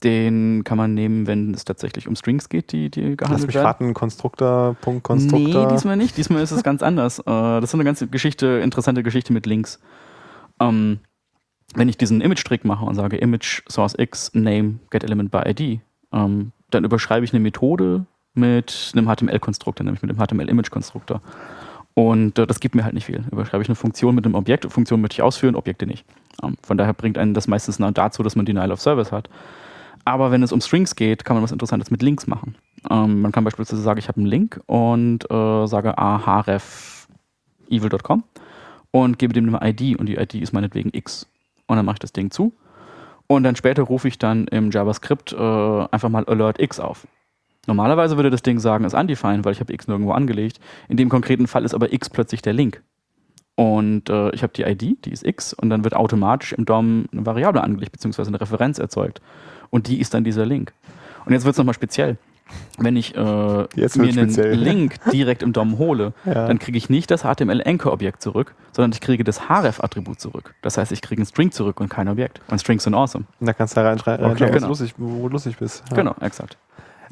Den kann man nehmen, wenn es tatsächlich um Strings geht, die, die gehandelt Lass mich werden. raten, Konstruktor, Punkt, Konstruktor. Nee, diesmal nicht. Diesmal ist es ganz anders. Äh, das ist eine ganz Geschichte, interessante Geschichte mit Links. Ähm, wenn ich diesen Image-Trick mache und sage Image Source X, Name, Get Element by ID, ähm, dann überschreibe ich eine Methode mit einem HTML-Konstruktor, nämlich mit dem HTML-Image-Konstruktor. Und äh, das gibt mir halt nicht viel. Überschreibe ich eine Funktion mit einem Objekt, Funktion möchte ich ausführen, Objekte nicht. Ähm, von daher bringt einen das meistens dazu, dass man Denial of Service hat. Aber wenn es um Strings geht, kann man was Interessantes mit Links machen. Ähm, man kann beispielsweise sagen, ich habe einen Link und äh, sage ahref evil.com und gebe dem eine ID und die ID ist meinetwegen x. Und dann mache ich das Ding zu. Und dann später rufe ich dann im JavaScript äh, einfach mal Alert X auf. Normalerweise würde das Ding sagen, ist undefined, weil ich habe x nirgendwo angelegt. In dem konkreten Fall ist aber x plötzlich der Link. Und äh, ich habe die ID, die ist x, und dann wird automatisch im DOM eine Variable angelegt, beziehungsweise eine Referenz erzeugt. Und die ist dann dieser Link. Und jetzt wird es nochmal speziell. Wenn ich äh, mir einen speziell. Link [LAUGHS] direkt im DOM hole, ja. dann kriege ich nicht das HTML-Anchor-Objekt zurück, sondern ich kriege das href-Attribut zurück. Das heißt, ich kriege ein String zurück und kein Objekt. Und Strings sind awesome. Und da kannst du reinschreiben, okay, genau. wo du lustig bist. Ja. Genau, exakt.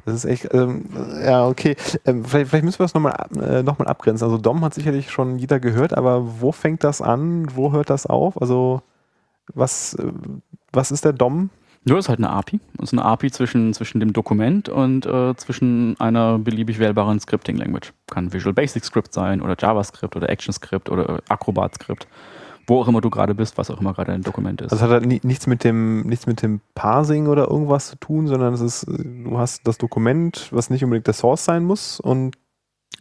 Das ist echt, ähm, ja, okay. Ähm, vielleicht, vielleicht, müssen wir das nochmal äh, noch abgrenzen. Also DOM hat sicherlich schon jeder gehört, aber wo fängt das an? Wo hört das auf? Also was, äh, was ist der DOM? Ja, ist halt eine API. Das ist eine API zwischen, zwischen dem Dokument und äh, zwischen einer beliebig wählbaren Scripting Language. Kann Visual Basic Script sein oder JavaScript oder ActionScript oder Acrobat Script wo auch immer du gerade bist, was auch immer gerade dein Dokument ist. Also hat halt nichts mit dem, nichts mit dem Parsing oder irgendwas zu tun, sondern es ist, du hast das Dokument, was nicht unbedingt der Source sein muss und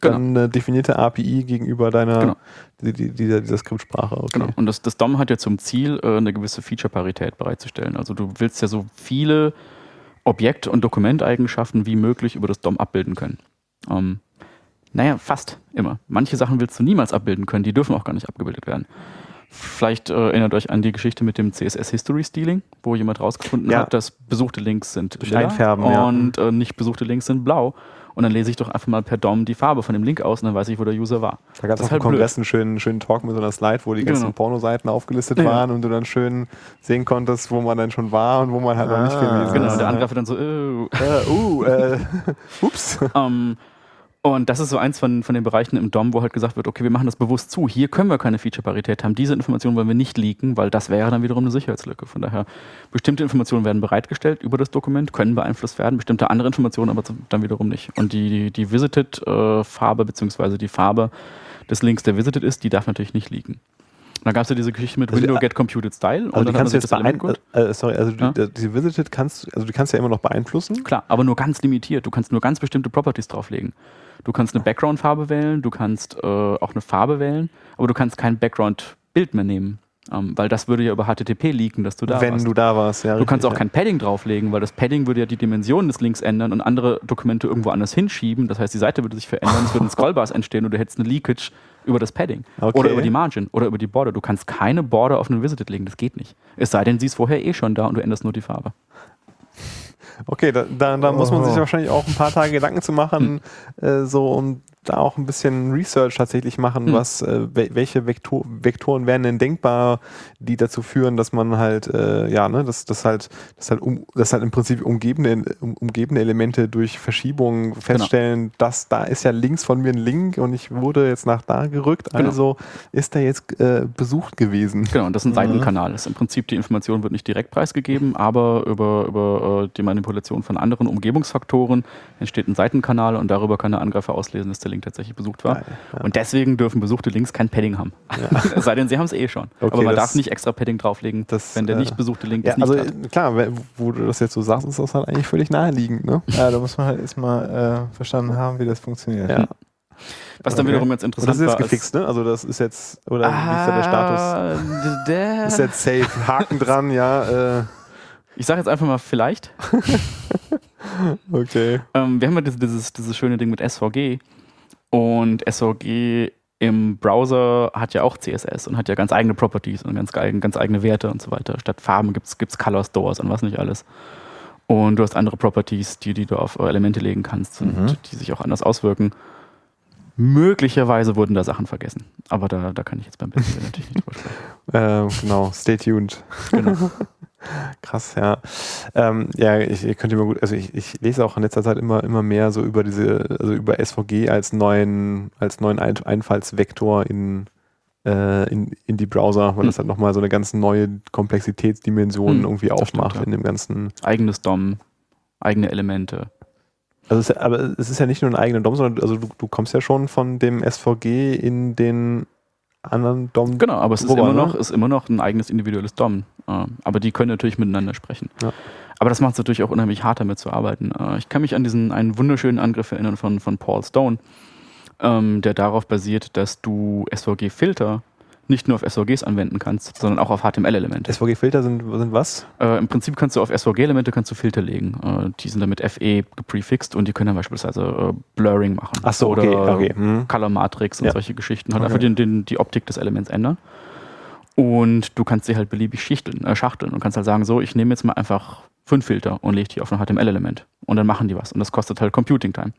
genau. dann eine definierte API gegenüber deiner genau. die, die, dieser, dieser Skriptsprache. Okay. Genau. Und das, das DOM hat ja zum Ziel, äh, eine gewisse Feature-Parität bereitzustellen. Also du willst ja so viele Objekt- und Dokumenteigenschaften wie möglich über das DOM abbilden können. Ähm, naja, fast immer. Manche Sachen willst du niemals abbilden können, die dürfen auch gar nicht abgebildet werden. Vielleicht äh, erinnert euch an die Geschichte mit dem CSS History Stealing, wo jemand rausgefunden ja. hat, dass besuchte Links sind Durch Einfärben, und ja. äh, nicht besuchte Links sind blau. Und dann lese ich doch einfach mal per DOM die Farbe von dem Link aus und dann weiß ich, wo der User war. Da gab es auf halt Kongress einen schönen, schönen Talk mit so einer Slide, wo die ganzen genau. Pornoseiten aufgelistet ja. waren und du dann schön sehen konntest, wo man dann schon war und wo man halt ah, noch nicht gewesen ist. Genau, der Angreifer dann so, äh, äh uh, äh, [LAUGHS] ups. um, [LAUGHS] ähm, und das ist so eins von, von den Bereichen im DOM, wo halt gesagt wird, okay, wir machen das bewusst zu. Hier können wir keine Feature-Parität haben. Diese Informationen wollen wir nicht leaken, weil das wäre dann wiederum eine Sicherheitslücke. Von daher, bestimmte Informationen werden bereitgestellt über das Dokument, können beeinflusst werden, bestimmte andere Informationen aber dann wiederum nicht. Und die, die, die Visited-Farbe, äh, beziehungsweise die Farbe des Links, der Visited ist, die darf natürlich nicht leaken. Und dann gab es ja diese Geschichte mit also Window die, Get Computed Style. Also die kannst du jetzt beeinflussen. Äh, äh, sorry, also ja? die, die Visited kannst, also die kannst du ja immer noch beeinflussen. Klar, aber nur ganz limitiert. Du kannst nur ganz bestimmte Properties drauflegen. Du kannst eine Background-Farbe wählen, du kannst äh, auch eine Farbe wählen, aber du kannst kein Background-Bild mehr nehmen. Ähm, weil das würde ja über HTTP leaken, dass du da Wenn warst. Wenn du da warst, ja. Du richtig, kannst auch ja. kein Padding drauflegen, weil das Padding würde ja die Dimensionen des Links ändern und andere Dokumente irgendwo anders hinschieben. Das heißt, die Seite würde sich verändern, es würden [LAUGHS] Scrollbars entstehen und du hättest eine Leakage über das Padding. Okay. Oder über die Margin oder über die Border. Du kannst keine Border auf einen Visited legen, das geht nicht. Es sei denn, sie ist vorher eh schon da und du änderst nur die Farbe. Okay, da, da, da muss man sich wahrscheinlich auch ein paar Tage Gedanken zu machen, hm. äh, so um da auch ein bisschen Research tatsächlich machen, hm. was, äh, welche Vektor Vektoren wären denn denkbar, die dazu führen, dass man halt, äh, ja, ne, dass das halt, das halt, um, das halt im Prinzip umgebende, um, umgebende Elemente durch Verschiebungen genau. feststellen, genau. dass da ist ja links von mir ein Link und ich wurde jetzt nach da gerückt, genau. also ist der jetzt äh, besucht gewesen. Genau, und das ist ein. Seitenkanal. Das ist im Prinzip die Information wird nicht direkt preisgegeben, aber über, über äh, die Manipulation von anderen Umgebungsfaktoren entsteht ein Seitenkanal und darüber kann der Angreifer auslesen, dass der Link tatsächlich besucht war. Geil, ja. Und deswegen dürfen besuchte Links kein Padding haben. Ja. [LAUGHS] es sei denn, sie haben es eh schon. Okay, Aber man darf nicht extra Padding drauflegen, das, wenn der nicht besuchte Link ja, das nicht also hat. klar, wo du das jetzt so sagst, ist das halt eigentlich völlig naheliegend. Ne? Ja, da muss man halt erstmal äh, verstanden haben, wie das funktioniert. Ja. Was dann okay. wiederum jetzt interessant ist. Das ist jetzt gefixt, ne? Also das ist jetzt, oder ah, wie ist da der Status? Der [LAUGHS] ist jetzt safe. Haken dran, ja. Äh. Ich sage jetzt einfach mal vielleicht. [LAUGHS] okay. Ähm, wir haben ja dieses, dieses schöne Ding mit SVG. Und SVG im Browser hat ja auch CSS und hat ja ganz eigene Properties und ganz, ganz eigene Werte und so weiter. Statt Farben gibt es Color Stores und was nicht alles. Und du hast andere Properties, die, die du auf Elemente legen kannst und mhm. die sich auch anders auswirken. Möglicherweise wurden da Sachen vergessen. Aber da, da kann ich jetzt beim besten natürlich nicht drüber sprechen. Äh, genau, stay tuned. Genau. [LAUGHS] Krass, ja. Ähm, ja, ich, ich könnte mir gut, also ich, ich, lese auch in letzter Zeit immer, immer mehr so über diese, also über SVG als neuen, als neuen Einfallsvektor in, äh, in, in die Browser, weil hm. das halt nochmal so eine ganz neue Komplexitätsdimension hm, irgendwie aufmacht stimmt, ja. in dem ganzen. Eigenes DOM, eigene Elemente. Also es, aber es ist ja nicht nur ein eigener DOM, sondern also du, du kommst ja schon von dem SVG in den anderen DOM. Genau, aber es ist immer, noch, ist immer noch ein eigenes individuelles DOM. Äh, aber die können natürlich miteinander sprechen. Ja. Aber das macht es natürlich auch unheimlich hart, damit zu arbeiten. Äh, ich kann mich an diesen einen wunderschönen Angriff erinnern von, von Paul Stone, ähm, der darauf basiert, dass du SVG-Filter nicht nur auf SVGs anwenden kannst, sondern auch auf HTML-Elemente. SVG-Filter sind, sind was? Äh, Im Prinzip kannst du auf SVG-Elemente kannst du Filter legen. Äh, die sind dann mit FE geprefixed und die können dann beispielsweise äh, Blurring machen. Ach so, okay, oder okay. Hm. Color Matrix und ja. solche Geschichten. Halt okay. einfach den, den, die Optik des Elements ändern. Und du kannst sie halt beliebig schichteln, äh, schachteln und kannst halt sagen, so, ich nehme jetzt mal einfach fünf Filter und lege die auf ein HTML-Element. Und dann machen die was. Und das kostet halt Computing Time.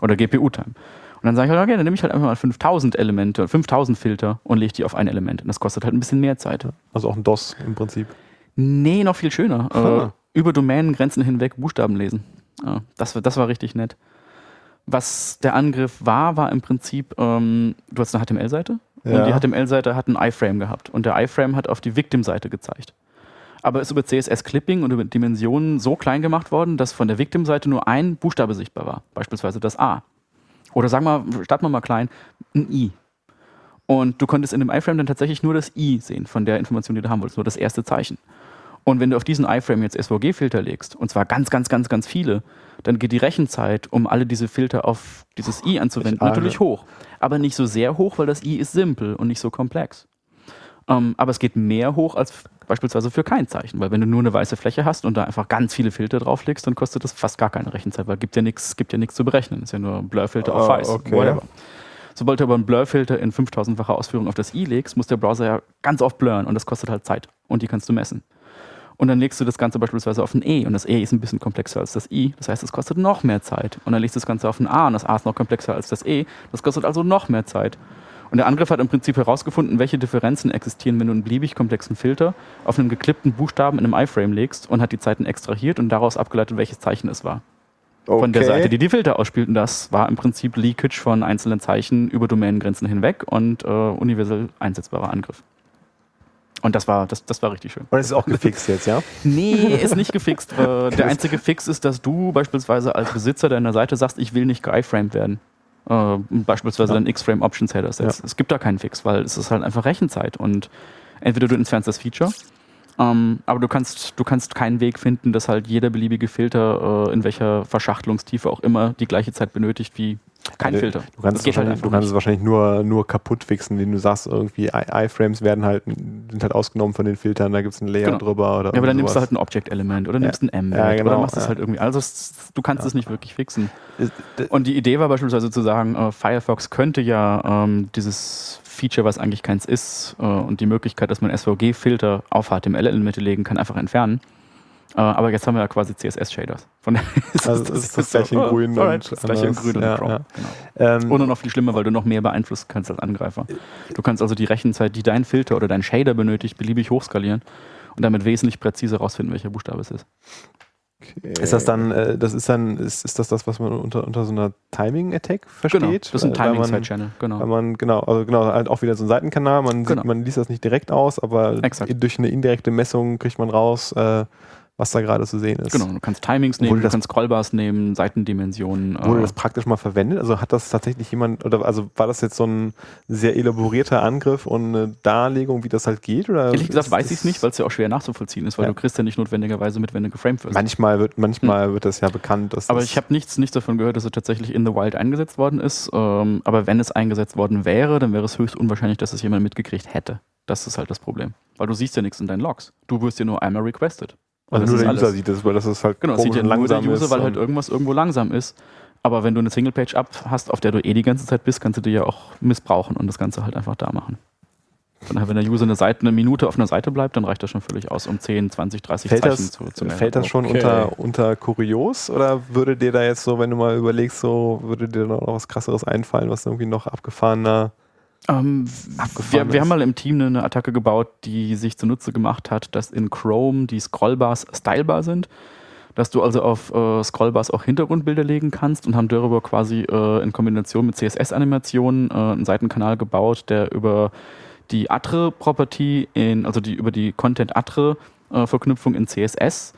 Oder GPU-Time. Und dann sage ich halt, okay, dann nehme ich halt einfach mal 5000 Elemente, 5000 Filter und lege die auf ein Element. Und das kostet halt ein bisschen mehr Zeit. Also auch ein DOS im Prinzip. Nee, noch viel schöner. Äh, über Domänengrenzen hinweg Buchstaben lesen. Ja, das, das war richtig nett. Was der Angriff war, war im Prinzip, ähm, du hast eine HTML-Seite ja. und die HTML-Seite hat einen iframe gehabt und der iframe hat auf die Victim-Seite gezeigt. Aber ist über CSS-Clipping und über Dimensionen so klein gemacht worden, dass von der Victim-Seite nur ein Buchstabe sichtbar war, beispielsweise das A. Oder sagen wir, starten wir mal klein, ein I. Und du konntest in dem iFrame dann tatsächlich nur das I sehen von der Information, die du haben wolltest, nur das erste Zeichen. Und wenn du auf diesen iFrame jetzt SVG-Filter legst, und zwar ganz, ganz, ganz, ganz viele, dann geht die Rechenzeit, um alle diese Filter auf dieses I anzuwenden, natürlich hoch. Aber nicht so sehr hoch, weil das I ist simpel und nicht so komplex. Ähm, aber es geht mehr hoch als beispielsweise für kein Zeichen, weil wenn du nur eine weiße Fläche hast und da einfach ganz viele Filter drauflegst, dann kostet das fast gar keine Rechenzeit, weil gibt ja nichts, gibt ja nichts zu berechnen. ist ja nur Blurfilter auf ah, weiß, okay. whatever. Sobald du aber einen Blurfilter in 5000-facher Ausführung auf das i legst, muss der Browser ja ganz oft blurren und das kostet halt Zeit und die kannst du messen. Und dann legst du das Ganze beispielsweise auf ein E und das E ist ein bisschen komplexer als das I. Das heißt, es kostet noch mehr Zeit. Und dann legst du das Ganze auf ein A und das A ist noch komplexer als das E. Das kostet also noch mehr Zeit. Und der Angriff hat im Prinzip herausgefunden, welche Differenzen existieren, wenn du einen beliebig komplexen Filter auf einen geklippten Buchstaben in einem iFrame legst und hat die Zeiten extrahiert und daraus abgeleitet, welches Zeichen es war. Okay. Von der Seite, die die Filter ausspielt. Und das war im Prinzip Leakage von einzelnen Zeichen über Domänengrenzen hinweg und äh, universell einsetzbarer Angriff. Und das war, das, das war richtig schön. Und es ist auch gefixt jetzt, ja? Nee, ist nicht gefixt. [LAUGHS] der einzige Fix ist, dass du beispielsweise als Besitzer deiner Seite sagst, ich will nicht geiframed werden äh, beispielsweise ja. dann X-Frame Options Header setzt. Ja. Es gibt da keinen Fix, weil es ist halt einfach Rechenzeit und entweder du entfernst das Feature, ähm, aber du kannst, du kannst keinen Weg finden, dass halt jeder beliebige Filter äh, in welcher Verschachtelungstiefe auch immer die gleiche Zeit benötigt wie kein also, Filter. Du kannst, es, halt du kannst es wahrscheinlich nur, nur kaputt fixen, wenn du sagst, irgendwie iframes werden halt, sind halt ausgenommen von den Filtern, da gibt es ein Layer genau. drüber. Oder ja, aber dann nimmst du halt ein Object-Element oder nimmst ja. ein M ja, genau. oder machst es halt irgendwie. Also du kannst es nicht wirklich fixen. Und die Idee war beispielsweise zu sagen, äh, Firefox könnte ja ähm, dieses Feature, was eigentlich keins ist, äh, und die Möglichkeit, dass man SVG-Filter auf HTML-Elemente legen kann, einfach entfernen. Äh, aber jetzt haben wir ja quasi CSS-Shaders. Von ist also das, ist das, gleiche in grün oh, und das gleiche in grün und ja, Chrome. Ja. Genau. Ähm, und noch viel schlimmer, weil du noch mehr beeinflussen kannst als Angreifer. Du kannst also die Rechenzeit, die dein Filter oder dein Shader benötigt, beliebig hochskalieren und damit wesentlich präziser herausfinden, welcher Buchstabe es ist. Okay. Ist das dann, äh, das ist dann, ist, ist das das, was man unter, unter so einer Timing-Attack versteht? Genau, das ist ein Timing-Side-Channel, genau. Weil man, genau, also genau, halt auch wieder so ein Seitenkanal, man, genau. sieht, man liest das nicht direkt aus, aber Exakt. durch eine indirekte Messung kriegt man raus, äh, was da gerade zu sehen ist. Genau, du kannst Timings nehmen, du kannst Scrollbars nehmen, Seitendimensionen. Wurde äh das praktisch mal verwendet? Also hat das tatsächlich jemand, oder also war das jetzt so ein sehr elaborierter Angriff und eine Darlegung, wie das halt geht? Oder Ehrlich gesagt weiß ich es nicht, weil es ja auch schwer nachzuvollziehen ist, weil ja. du kriegst ja nicht notwendigerweise mit, wenn du geframed wirst. Manchmal wird, manchmal hm. wird das ja bekannt. Dass aber ich habe nichts, nichts davon gehört, dass es tatsächlich in the Wild eingesetzt worden ist. Ähm, aber wenn es eingesetzt worden wäre, dann wäre es höchst unwahrscheinlich, dass es jemand mitgekriegt hätte. Das ist halt das Problem. Weil du siehst ja nichts in deinen Logs. Du wirst ja nur einmal requested. Also nur der User alles. sieht das, weil das ist halt Genau, sieht ja nur der User, weil halt irgendwas irgendwo langsam ist. Aber wenn du eine Single-Page-Up hast, auf der du eh die ganze Zeit bist, kannst du die ja auch missbrauchen und das Ganze halt einfach da machen. Von daher, wenn der User eine, Seite, eine Minute auf einer Seite bleibt, dann reicht das schon völlig aus, um 10, 20, 30 fällt Zeichen das, zu, zu Fällt das schon okay. unter, unter kurios oder würde dir da jetzt so, wenn du mal überlegst, so würde dir noch was krasseres einfallen, was irgendwie noch abgefahrener Ähm, wir, wir, haben mal im Team eine Attacke gebaut, die sich zunutze gemacht hat, dass in Chrome die Scrollbars stylbar sind. Dass du also auf äh, Scrollbars auch Hintergrundbilder legen kannst und haben darüber quasi äh, in Kombination mit CSS-Animationen äh, einen Seitenkanal gebaut, der über die Atre-Property, also die, über die Content-Atre-Verknüpfung in CSS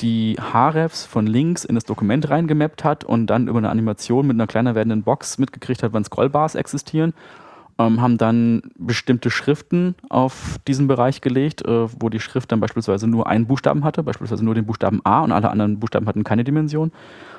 die Hrefs von links in das Dokument reingemappt hat und dann über eine Animation mit einer kleiner werdenden Box mitgekriegt hat, wann Scrollbars existieren ähm, haben dann bestimmte Schriften auf diesen Bereich gelegt, äh, wo die Schrift dann beispielsweise nur einen Buchstaben hatte, beispielsweise nur den Buchstaben A und alle anderen Buchstaben hatten keine Dimension.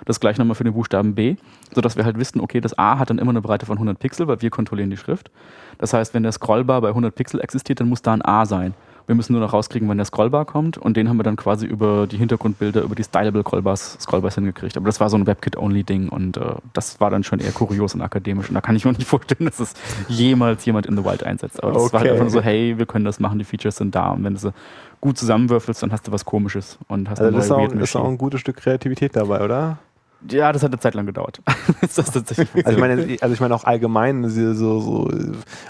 Das gleiche nochmal für den Buchstaben B, sodass wir halt wissen, okay, das A hat dann immer eine Breite von 100 Pixel, weil wir kontrollieren die Schrift. Das heißt, wenn der Scrollbar bei 100 Pixel existiert, dann muss da ein A sein. Wir müssen nur noch rauskriegen, wann der Scrollbar kommt und den haben wir dann quasi über die Hintergrundbilder, über die Stylable Scrollbars, Scrollbars hingekriegt. Aber das war so ein WebKit-Only-Ding und äh, das war dann schon eher kurios und akademisch und da kann ich mir [LAUGHS] nicht vorstellen, dass es jemals jemand in The Wild einsetzt. Aber das okay. war halt einfach nur so, hey, wir können das machen, die Features sind da und wenn du sie gut zusammenwürfelst, dann hast du was Komisches und hast also eine neue das ist auch ein gutes Stück Kreativität dabei, oder? Ja, das hat eine Zeit lang gedauert. [LAUGHS] also, ich meine, also ich meine auch allgemein, so, so,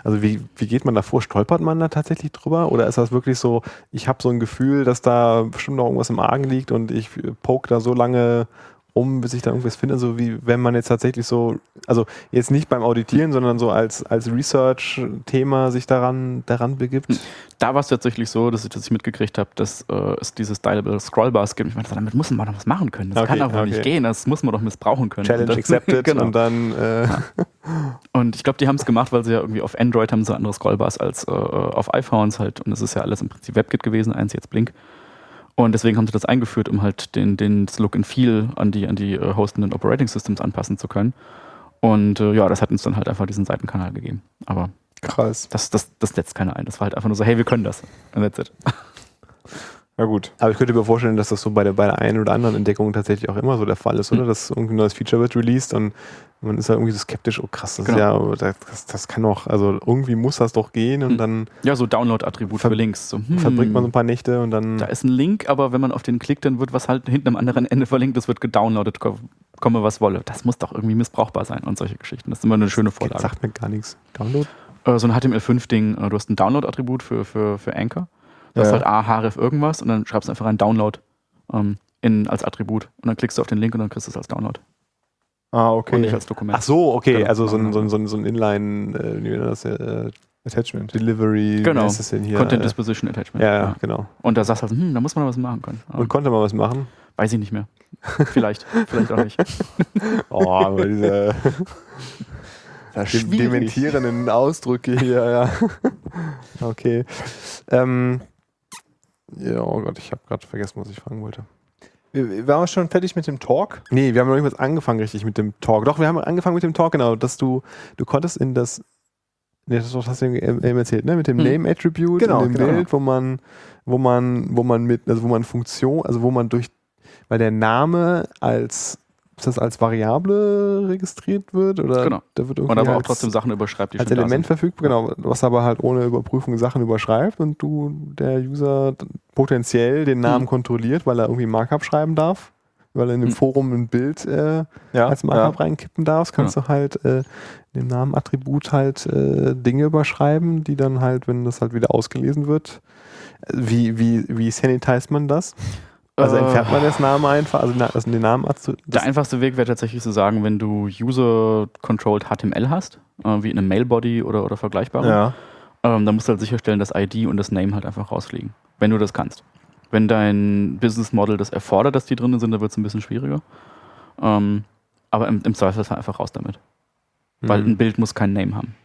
also wie, wie geht man da vor? Stolpert man da tatsächlich drüber? Oder ist das wirklich so, ich habe so ein Gefühl, dass da bestimmt noch irgendwas im Argen liegt und ich poke da so lange um, bis ich da irgendwas finde, so wie wenn man jetzt tatsächlich so, also jetzt nicht beim Auditieren, sondern so als, als Research-Thema sich daran, daran begibt? Da war es tatsächlich so, dass ich, dass ich mitgekriegt habe, dass äh, es diese Stylable Scrollbars gibt. Ich meine, damit muss man doch was machen können. Das okay, kann aber okay. nicht gehen, das muss man doch missbrauchen können. Challenge accepted [LAUGHS] genau. und dann... Äh und ich glaube, die haben es gemacht, weil sie ja irgendwie auf Android haben so andere Scrollbars als äh, auf iPhones halt. Und es ist ja alles im Prinzip WebKit gewesen, eins jetzt Blink. Und deswegen haben sie das eingeführt, um halt den, den Look and Feel an die, an die äh, hostenden Operating Systems anpassen zu können. Und äh, ja, das hat uns dann halt einfach diesen Seitenkanal gegeben. Aber krass. Das, das, das setzt keiner ein. Das war halt einfach nur so, hey, wir können das. And that's it. [LAUGHS] Ja gut. Aber ich könnte mir vorstellen, dass das so bei der, bei der einen oder anderen Entdeckung tatsächlich auch immer so der Fall ist, oder? Mhm. Dass irgendwie ein neues Feature wird released und man ist ja irgendwie so skeptisch, oh krass, das genau. ist ja, das, das kann doch, also irgendwie muss das doch gehen und mhm. dann. Ja, so Download-Attribut für Links. So, hm, verbringt man so ein paar Nächte und dann. Da ist ein Link, aber wenn man auf den klickt, dann wird was halt hinten am anderen Ende verlinkt, das wird gedownloadet, komme was wolle. Das muss doch irgendwie missbrauchbar sein und solche Geschichten. Das ist immer eine schöne Vorlage. Das sagt mir gar nichts. Download? Äh, so ein HTML5-Ding, äh, du hast ein Download-Attribut für, für, für Anchor Du ja. hast halt A, href irgendwas und dann schreibst du einfach ein Download ähm, in, als Attribut. Und dann klickst du auf den Link und dann kriegst du es als Download. Ah, okay. Und nicht als Dokument. Ach so, okay. Genau. Also so ein, so ein, so ein Inline, äh, wie das, äh, Attachment. Delivery. Genau. Ist denn hier? Content Disposition Attachment. Ja, ja, genau. Und da sagst du, hm, da muss man was machen können. Und konnte man was machen? Weiß ich nicht mehr. [LAUGHS] Vielleicht, vielleicht auch nicht. [LAUGHS] oh, aber diese [LAUGHS] dementierenden Ausdrücke hier, ja. okay. Ähm, ja, oh Gott, ich habe gerade vergessen, was ich fragen wollte. Wir, waren wir schon fertig mit dem Talk? Nee, wir haben noch nicht mal angefangen richtig mit dem Talk. Doch, wir haben angefangen mit dem Talk, genau, dass du, du konntest in das, nee, das hast du eben erzählt, ne, mit dem hm. Name Attribute genau, in dem genau. Bild, wo man, wo man, wo man mit, also wo man Funktion, also wo man durch, weil der Name als das als Variable registriert wird? Oder genau. da wird irgendwie und aber auch trotzdem Sachen überschreibt, die Als Element verfügbar, genau, was aber halt ohne Überprüfung Sachen überschreibt und du, der User, potenziell den Namen hm. kontrolliert, weil er irgendwie Markup schreiben darf, weil er in dem hm. Forum ein Bild äh, ja, als Markup ja. reinkippen darfst, kannst ja. du halt äh, dem Namen-Attribut halt äh, Dinge überschreiben, die dann halt, wenn das halt wieder ausgelesen wird, äh, wie, wie, wie sanitized man das? Also äh, entfernt man das Namen einfach, also, also den Namen Der einfachste Weg wäre tatsächlich zu sagen, wenn du User-Controlled HTML hast, äh, wie in einem Mailbody oder, oder vergleichbarem, ja. ähm, dann musst du halt sicherstellen, dass ID und das Name halt einfach rausfliegen, wenn du das kannst. Wenn dein Business Model das erfordert, dass die drin sind, dann wird es ein bisschen schwieriger. Ähm, aber im, im Zweifelsfall einfach raus damit. Mhm. Weil ein Bild muss keinen Name haben.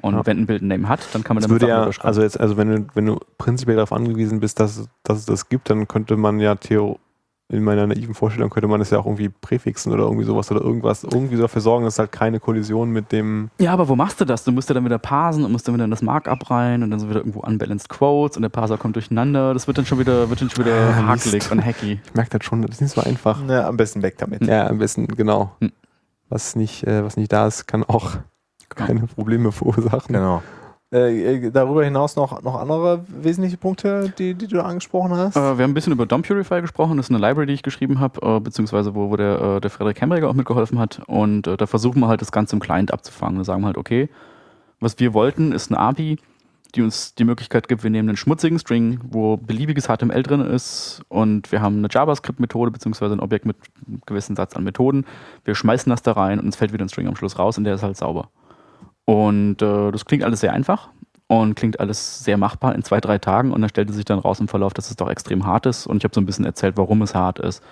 Und ja. wenn ein Bild ein Name hat, dann kann man das damit ja, Also jetzt, also wenn du, wenn du prinzipiell darauf angewiesen bist, dass, dass es das gibt, dann könnte man ja Theo in meiner naiven Vorstellung könnte man es ja auch irgendwie präfixen oder irgendwie sowas oder irgendwas, irgendwie dafür sorgen, dass halt keine Kollision mit dem. Ja, aber wo machst du das? Du musst ja dann wieder parsen und musst dann wieder in das Markup rein und dann sind wieder irgendwo unbalanced Quotes und der Parser kommt durcheinander. Das wird dann schon wieder, wird dann schon wieder ja, hakelig und hacky. Ich merke das schon, das ist nicht so einfach. Ja, am besten weg damit. Ja, am besten, genau. Hm. Was nicht, äh, was nicht da ist, kann auch keine Probleme verursachen. Genau. Äh, äh, darüber hinaus noch, noch andere wesentliche Punkte, die, die du angesprochen hast? Äh, wir haben ein bisschen über DOM Purify gesprochen. Das ist eine Library, die ich geschrieben habe, äh, beziehungsweise wo, wo der, äh, der Frederik Hemriger auch mitgeholfen hat. Und äh, da versuchen wir halt das Ganze im Client abzufangen. Da sagen wir halt, okay, Was wir wollten, ist eine API, die uns die Möglichkeit gibt, wir nehmen einen schmutzigen String, wo beliebiges HTML drin ist und wir haben eine JavaScript-Methode beziehungsweise ein Objekt mit einem gewissen Satz an Methoden. Wir schmeißen das da rein und es fällt wieder ein String am Schluss raus und der ist halt sauber. Und äh, das klingt alles sehr einfach und klingt alles sehr machbar in zwei, drei Tagen und dann stellte sich dann raus im Verlauf, dass es doch extrem hart ist und ich habe so ein bisschen erzählt, warum es hart ist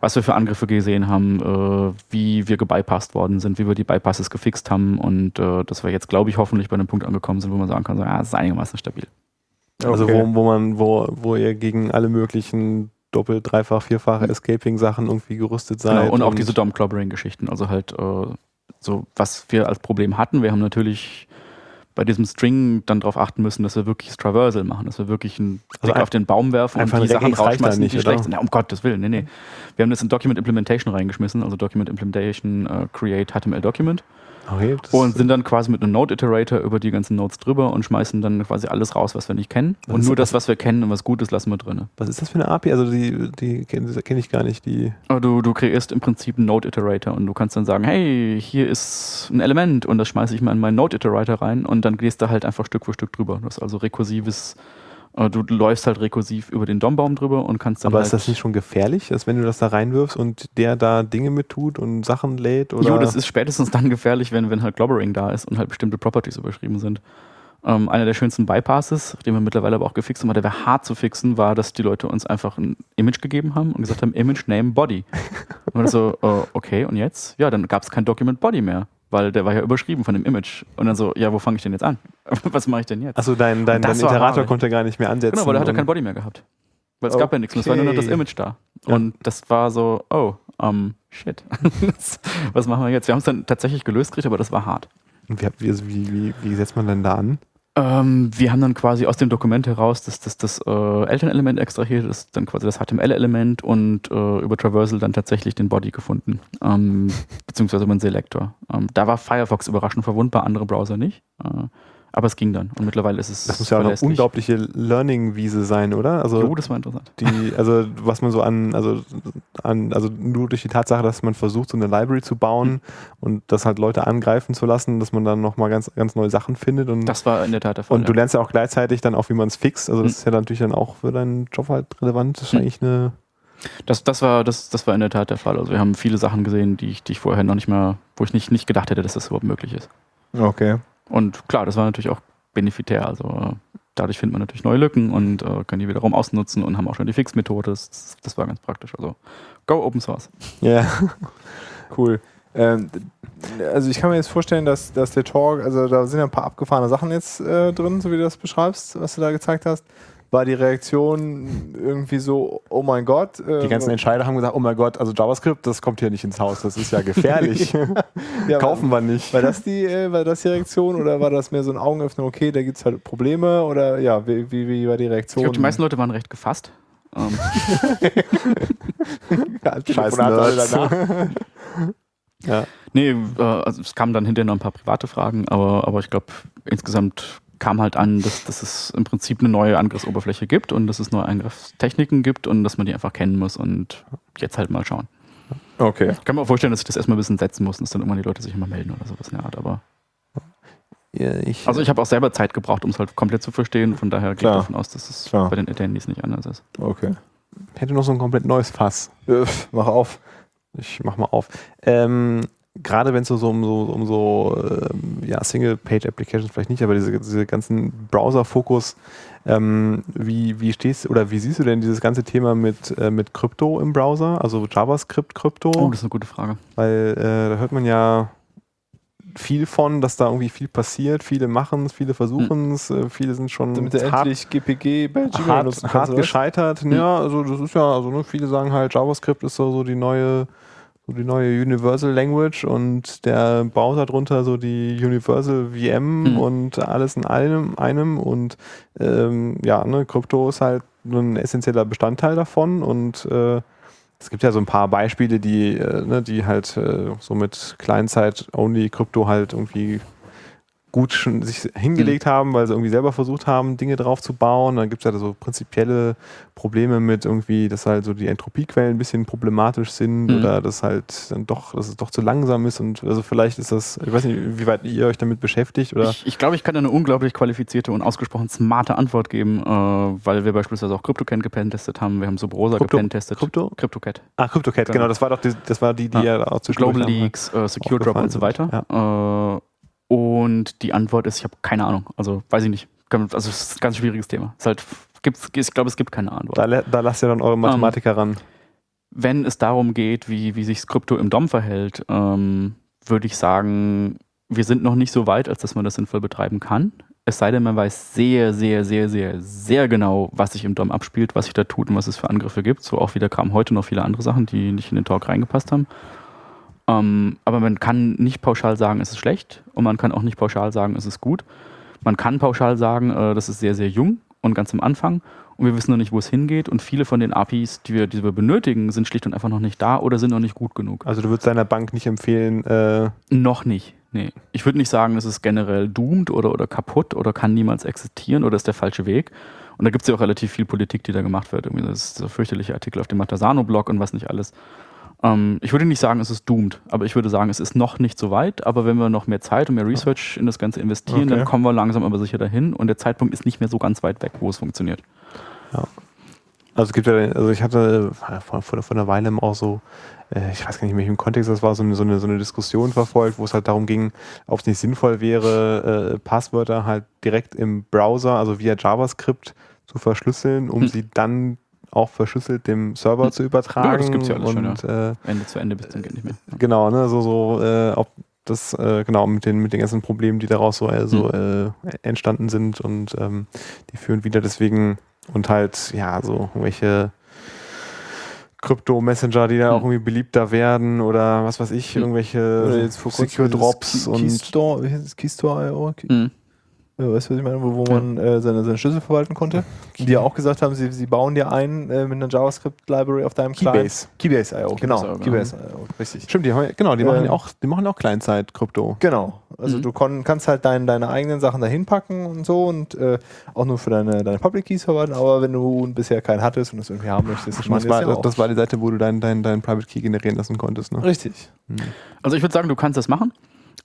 was wir für Angriffe gesehen haben, äh, wie wir gebypasst worden sind, wie wir die Bypasses gefixt haben und äh, dass wir jetzt, glaube ich, hoffentlich bei einem Punkt angekommen sind, wo man sagen kann, so, ja, es ist einigermaßen stabil. Also okay. wo, wo man, wo, wo ihr gegen alle möglichen doppelt, dreifach, vierfache mhm. Escaping-Sachen irgendwie gerüstet seid. Genau, und, und auch diese Dom-Clobbering-Geschichten. Also halt äh, so, was wir als Problem hatten. Wir haben natürlich bei diesem String dann darauf achten müssen, dass wir wirklich das Traversal machen, dass wir wirklich einen also Blick auf den Baum werfen und die Sachen rausschmeißen, nicht, die schlecht sind. Ja, um Gottes Willen, nee, nee. Wir haben das in Document Implementation reingeschmissen, also Document Implementation uh, Create HTML Document. Okay, und sind dann quasi mit einem Node-Iterator über die ganzen Nodes drüber und schmeißen dann quasi alles raus, was wir nicht kennen. Was und nur das, was wir kennen und was gut ist, lassen wir drin. Was ist das für eine API? Also die, die kenne kenn ich gar nicht. Die du, du kreierst im Prinzip einen Node-Iterator und du kannst dann sagen, hey, hier ist ein Element und das schmeiße ich mal in meinen Node-Iterator rein und dann gehst du halt einfach Stück für Stück drüber. Du hast also rekursives Du läufst halt rekursiv über den DOM-Baum drüber und kannst dann. Aber halt ist das nicht schon gefährlich, dass wenn du das da reinwirfst und der da Dinge mit tut und Sachen lädt? Oder? Jo, das ist spätestens dann gefährlich, wenn, wenn halt Globbering da ist und halt bestimmte Properties überschrieben sind. Ähm, einer der schönsten Bypasses, den wir mittlerweile aber auch gefixt haben, der wäre hart zu fixen, war, dass die Leute uns einfach ein Image gegeben haben und gesagt haben, Image, Name, Body. [LAUGHS] und so, uh, okay, und jetzt? Ja, dann gab es kein Document Body mehr weil der war ja überschrieben von dem Image. Und dann so, ja, wo fange ich denn jetzt an? [LAUGHS] Was mache ich denn jetzt? Achso, dein, dein, dein Iterator konnte gar nicht mehr ansetzen. Genau, weil er hatte kein Body mehr gehabt. Weil es okay. gab ja nichts mehr, es war nur noch das Image da. Ja. Und das war so, oh, um, shit. [LAUGHS] Was machen wir jetzt? Wir haben es dann tatsächlich gelöst gekriegt, aber das war hart. Und wie, wie, wie, wie setzt man denn da an? Ähm, wir haben dann quasi aus dem Dokument heraus das, das, das äh, Elternelement extrahiert, das dann quasi das HTML-Element und äh, über Traversal dann tatsächlich den Body gefunden, ähm, [LAUGHS] beziehungsweise über einen Selektor. Ähm, da war Firefox überraschend verwundbar, andere Browser nicht. Äh, aber es ging dann und mittlerweile ist es. Das muss ja auch eine unglaubliche Learning-Wiese sein, oder? Also jo, das war interessant. Die, also was man so an, also an, also nur durch die Tatsache, dass man versucht, so eine Library zu bauen mhm. und das halt Leute angreifen zu lassen, dass man dann nochmal ganz, ganz neue Sachen findet. Und, das war in der Tat der Fall. Und du lernst ja auch gleichzeitig dann auch, wie man es fixt. Also das mhm. ist ja natürlich dann auch für deinen Job halt relevant. Das ist mhm. eigentlich eine. Das, das, war, das, das war in der Tat der Fall. Also wir haben viele Sachen gesehen, die ich, die ich vorher noch nicht mehr, wo ich nicht, nicht gedacht hätte, dass das überhaupt möglich ist. Okay. Und klar, das war natürlich auch benefitär. Also dadurch findet man natürlich neue Lücken und äh, kann die wiederum ausnutzen und haben auch schon die Fix-Methode. Das, das, war ganz praktisch. Also go Open Source. Ja, [LAUGHS] cool. Ähm, also ich kann mir jetzt vorstellen, dass, dass der Talk, also da sind ja ein paar abgefahrene Sachen jetzt äh, drin, so wie du das beschreibst, was du da gezeigt hast war die Reaktion irgendwie so, oh mein Gott. Äh, die ganzen Entscheider haben gesagt, oh mein Gott, also JavaScript, das kommt hier nicht ins Haus, das ist ja gefährlich. [LAUGHS] ja, [LAUGHS] Kaufen wir nicht. War das, die, äh, war das die Reaktion oder war das mehr so ein Augenöffner, okay, da gibt es halt Probleme oder ja, wie, wie, wie war die Reaktion? Ich glaube, die meisten Leute waren recht gefasst. Um. [LAUGHS] ja, Scheiße, danach. ja. Nee, äh, also es kamen dann hinterher noch ein paar private Fragen, aber, aber ich glaube, insgesamt kam halt an, dass, dass es im Prinzip eine neue Angriffsoberfläche gibt und dass es neue Angriffstechniken gibt und dass man die einfach kennen muss und jetzt halt mal schauen. Okay. Ich kann mir auch vorstellen, dass ich das erstmal ein bisschen setzen muss und dass dann irgendwann die Leute sich immer melden oder sowas in der Art, aber. Ja, ich also ich habe auch selber Zeit gebraucht, um es halt komplett zu verstehen. Von daher gehe ich davon aus, dass es Klar. bei den Attendees nicht anders ist. Okay. Hätte noch so ein komplett neues Fass. mach auf. Ich mach mal auf. Ähm, gerade wenn es so, um so, um so ähm, ja, Single-Page-Applications vielleicht nicht, aber diese, diese ganzen Browser-Fokus, ähm, wie, wie stehst oder wie siehst du denn dieses ganze Thema mit, äh, mit Krypto im Browser, also JavaScript-Krypto? Oh, das ist eine gute Frage. Weil äh, da hört man ja viel von, dass da irgendwie viel passiert. Viele machen es, viele versuchen es, hm. viele sind schon Damit hart, endlich GPG bei Gmail hart, hart gescheitert. Hm. Ja, also das ist ja, also ne, viele sagen halt, JavaScript ist so, so die neue so die neue Universal Language und der baut darunter so die Universal VM mhm. und alles in einem, einem und ähm, ja, ne, Krypto ist halt ein essentieller Bestandteil davon und äh, es gibt ja so ein paar Beispiele, die, äh, ne, die halt äh, so mit Kleinzeit-only Krypto halt irgendwie gut schon sich hingelegt mhm. haben, weil sie irgendwie selber versucht haben, Dinge drauf zu bauen. Dann gibt es ja halt so prinzipielle Probleme mit irgendwie, dass halt so die Entropiequellen ein bisschen problematisch sind mhm. oder dass halt dann doch, dass es doch zu langsam ist und also vielleicht ist das, ich weiß nicht, wie weit ihr euch damit beschäftigt oder. Ich, ich glaube, ich kann da eine unglaublich qualifizierte und ausgesprochen smarte Antwort geben, äh, weil wir beispielsweise auch CryptoCat gepentestet haben. Wir haben Subrosa Krypto, gepentestet. Krypto? CryptoCat. Ah, CryptoCat, genau. genau. Das war doch die, das war die, die ja, ja auch zu Global Leaks, äh, Secure Drop und so weiter. Ja. Äh, und die Antwort ist, ich habe keine Ahnung. Also weiß ich nicht. Also es ist ein ganz schwieriges Thema. Es halt, gibt's, ich glaube, es gibt keine Antwort. Da, da lasst ihr dann eure Mathematiker ähm, ran. Wenn es darum geht, wie, wie sich Krypto im DOM verhält, ähm, würde ich sagen, wir sind noch nicht so weit, als dass man das sinnvoll betreiben kann. Es sei denn, man weiß sehr, sehr, sehr, sehr, sehr genau, was sich im DOM abspielt, was sich da tut und was es für Angriffe gibt. So auch wieder kamen heute noch viele andere Sachen, die nicht in den Talk reingepasst haben. Ähm, aber man kann nicht pauschal sagen, es ist schlecht und man kann auch nicht pauschal sagen, es ist gut. Man kann pauschal sagen, äh, das ist sehr, sehr jung und ganz am Anfang und wir wissen noch nicht, wo es hingeht und viele von den APIs, die wir, die wir benötigen, sind schlicht und einfach noch nicht da oder sind noch nicht gut genug. Also du würdest deiner Bank nicht empfehlen? Äh noch nicht. Nee. Ich würde nicht sagen, es ist generell doomed oder, oder kaputt oder kann niemals existieren oder ist der falsche Weg. Und da gibt es ja auch relativ viel Politik, die da gemacht wird. Irgendwie das ist so fürchterliche Artikel auf dem Matasano-Blog und was nicht alles. Ähm, ich würde nicht sagen, es ist doomed, aber ich würde sagen, es ist noch nicht so weit. Aber wenn wir noch mehr Zeit und mehr Research in das Ganze investieren, okay. dann kommen wir langsam aber sicher dahin. Und der Zeitpunkt ist nicht mehr so ganz weit weg, wo es funktioniert. Ja. Also es gibt ja, also ich hatte vor, vor, vor einer Weile auch so, äh, ich weiß gar nicht mehr, in welchem Kontext das war, so eine, so eine, so eine Diskussion verfolgt, wo es halt darum ging, ob es nicht sinnvoll wäre, äh, Passwörter halt direkt im Browser, also via JavaScript zu verschlüsseln, um hm. sie dann auch verschlüsselt dem Server hm. zu übertragen. Ja, das gibt es ja alles und, schon, ja. Äh, Ende zu Ende bis zum geht nicht mehr. Ja. Genau, ne, so, so äh, ob das, äh, genau, mit den, mit den ganzen Problemen, die daraus so, äh, so hm. entstanden sind und ähm, die führen wieder deswegen und halt, ja, so irgendwelche Krypto-Messenger, die da hm. auch irgendwie beliebter werden oder was weiß ich, hm. irgendwelche oder jetzt vor Secure Drops Key, und Keystore, wie heißt es, Keystore.io? Hm. Weißt du, was ich meine? Wo, wo ja. man äh, seine, seine Schlüssel verwalten konnte. Die ja auch gesagt haben, sie, sie bauen dir ein äh, mit einer JavaScript-Library auf deinem Keybase. Client. Keybase.io, genau. Keybase, Keybase.io, richtig. Stimmt, die haben, genau, die äh, machen auch, die machen auch Kleinzeit-Krypto. Genau. Also mhm. du kon, kannst halt dein, deine eigenen Sachen dahin packen und so und äh, auch nur für deine, deine Public Keys verwalten, aber wenn du bisher keinen hattest und es irgendwie haben möchtest, das, das, war, ja das war die Seite, wo du deinen dein, dein Private Key generieren lassen konntest. Ne? Richtig. Mhm. Also ich würde sagen, du kannst das machen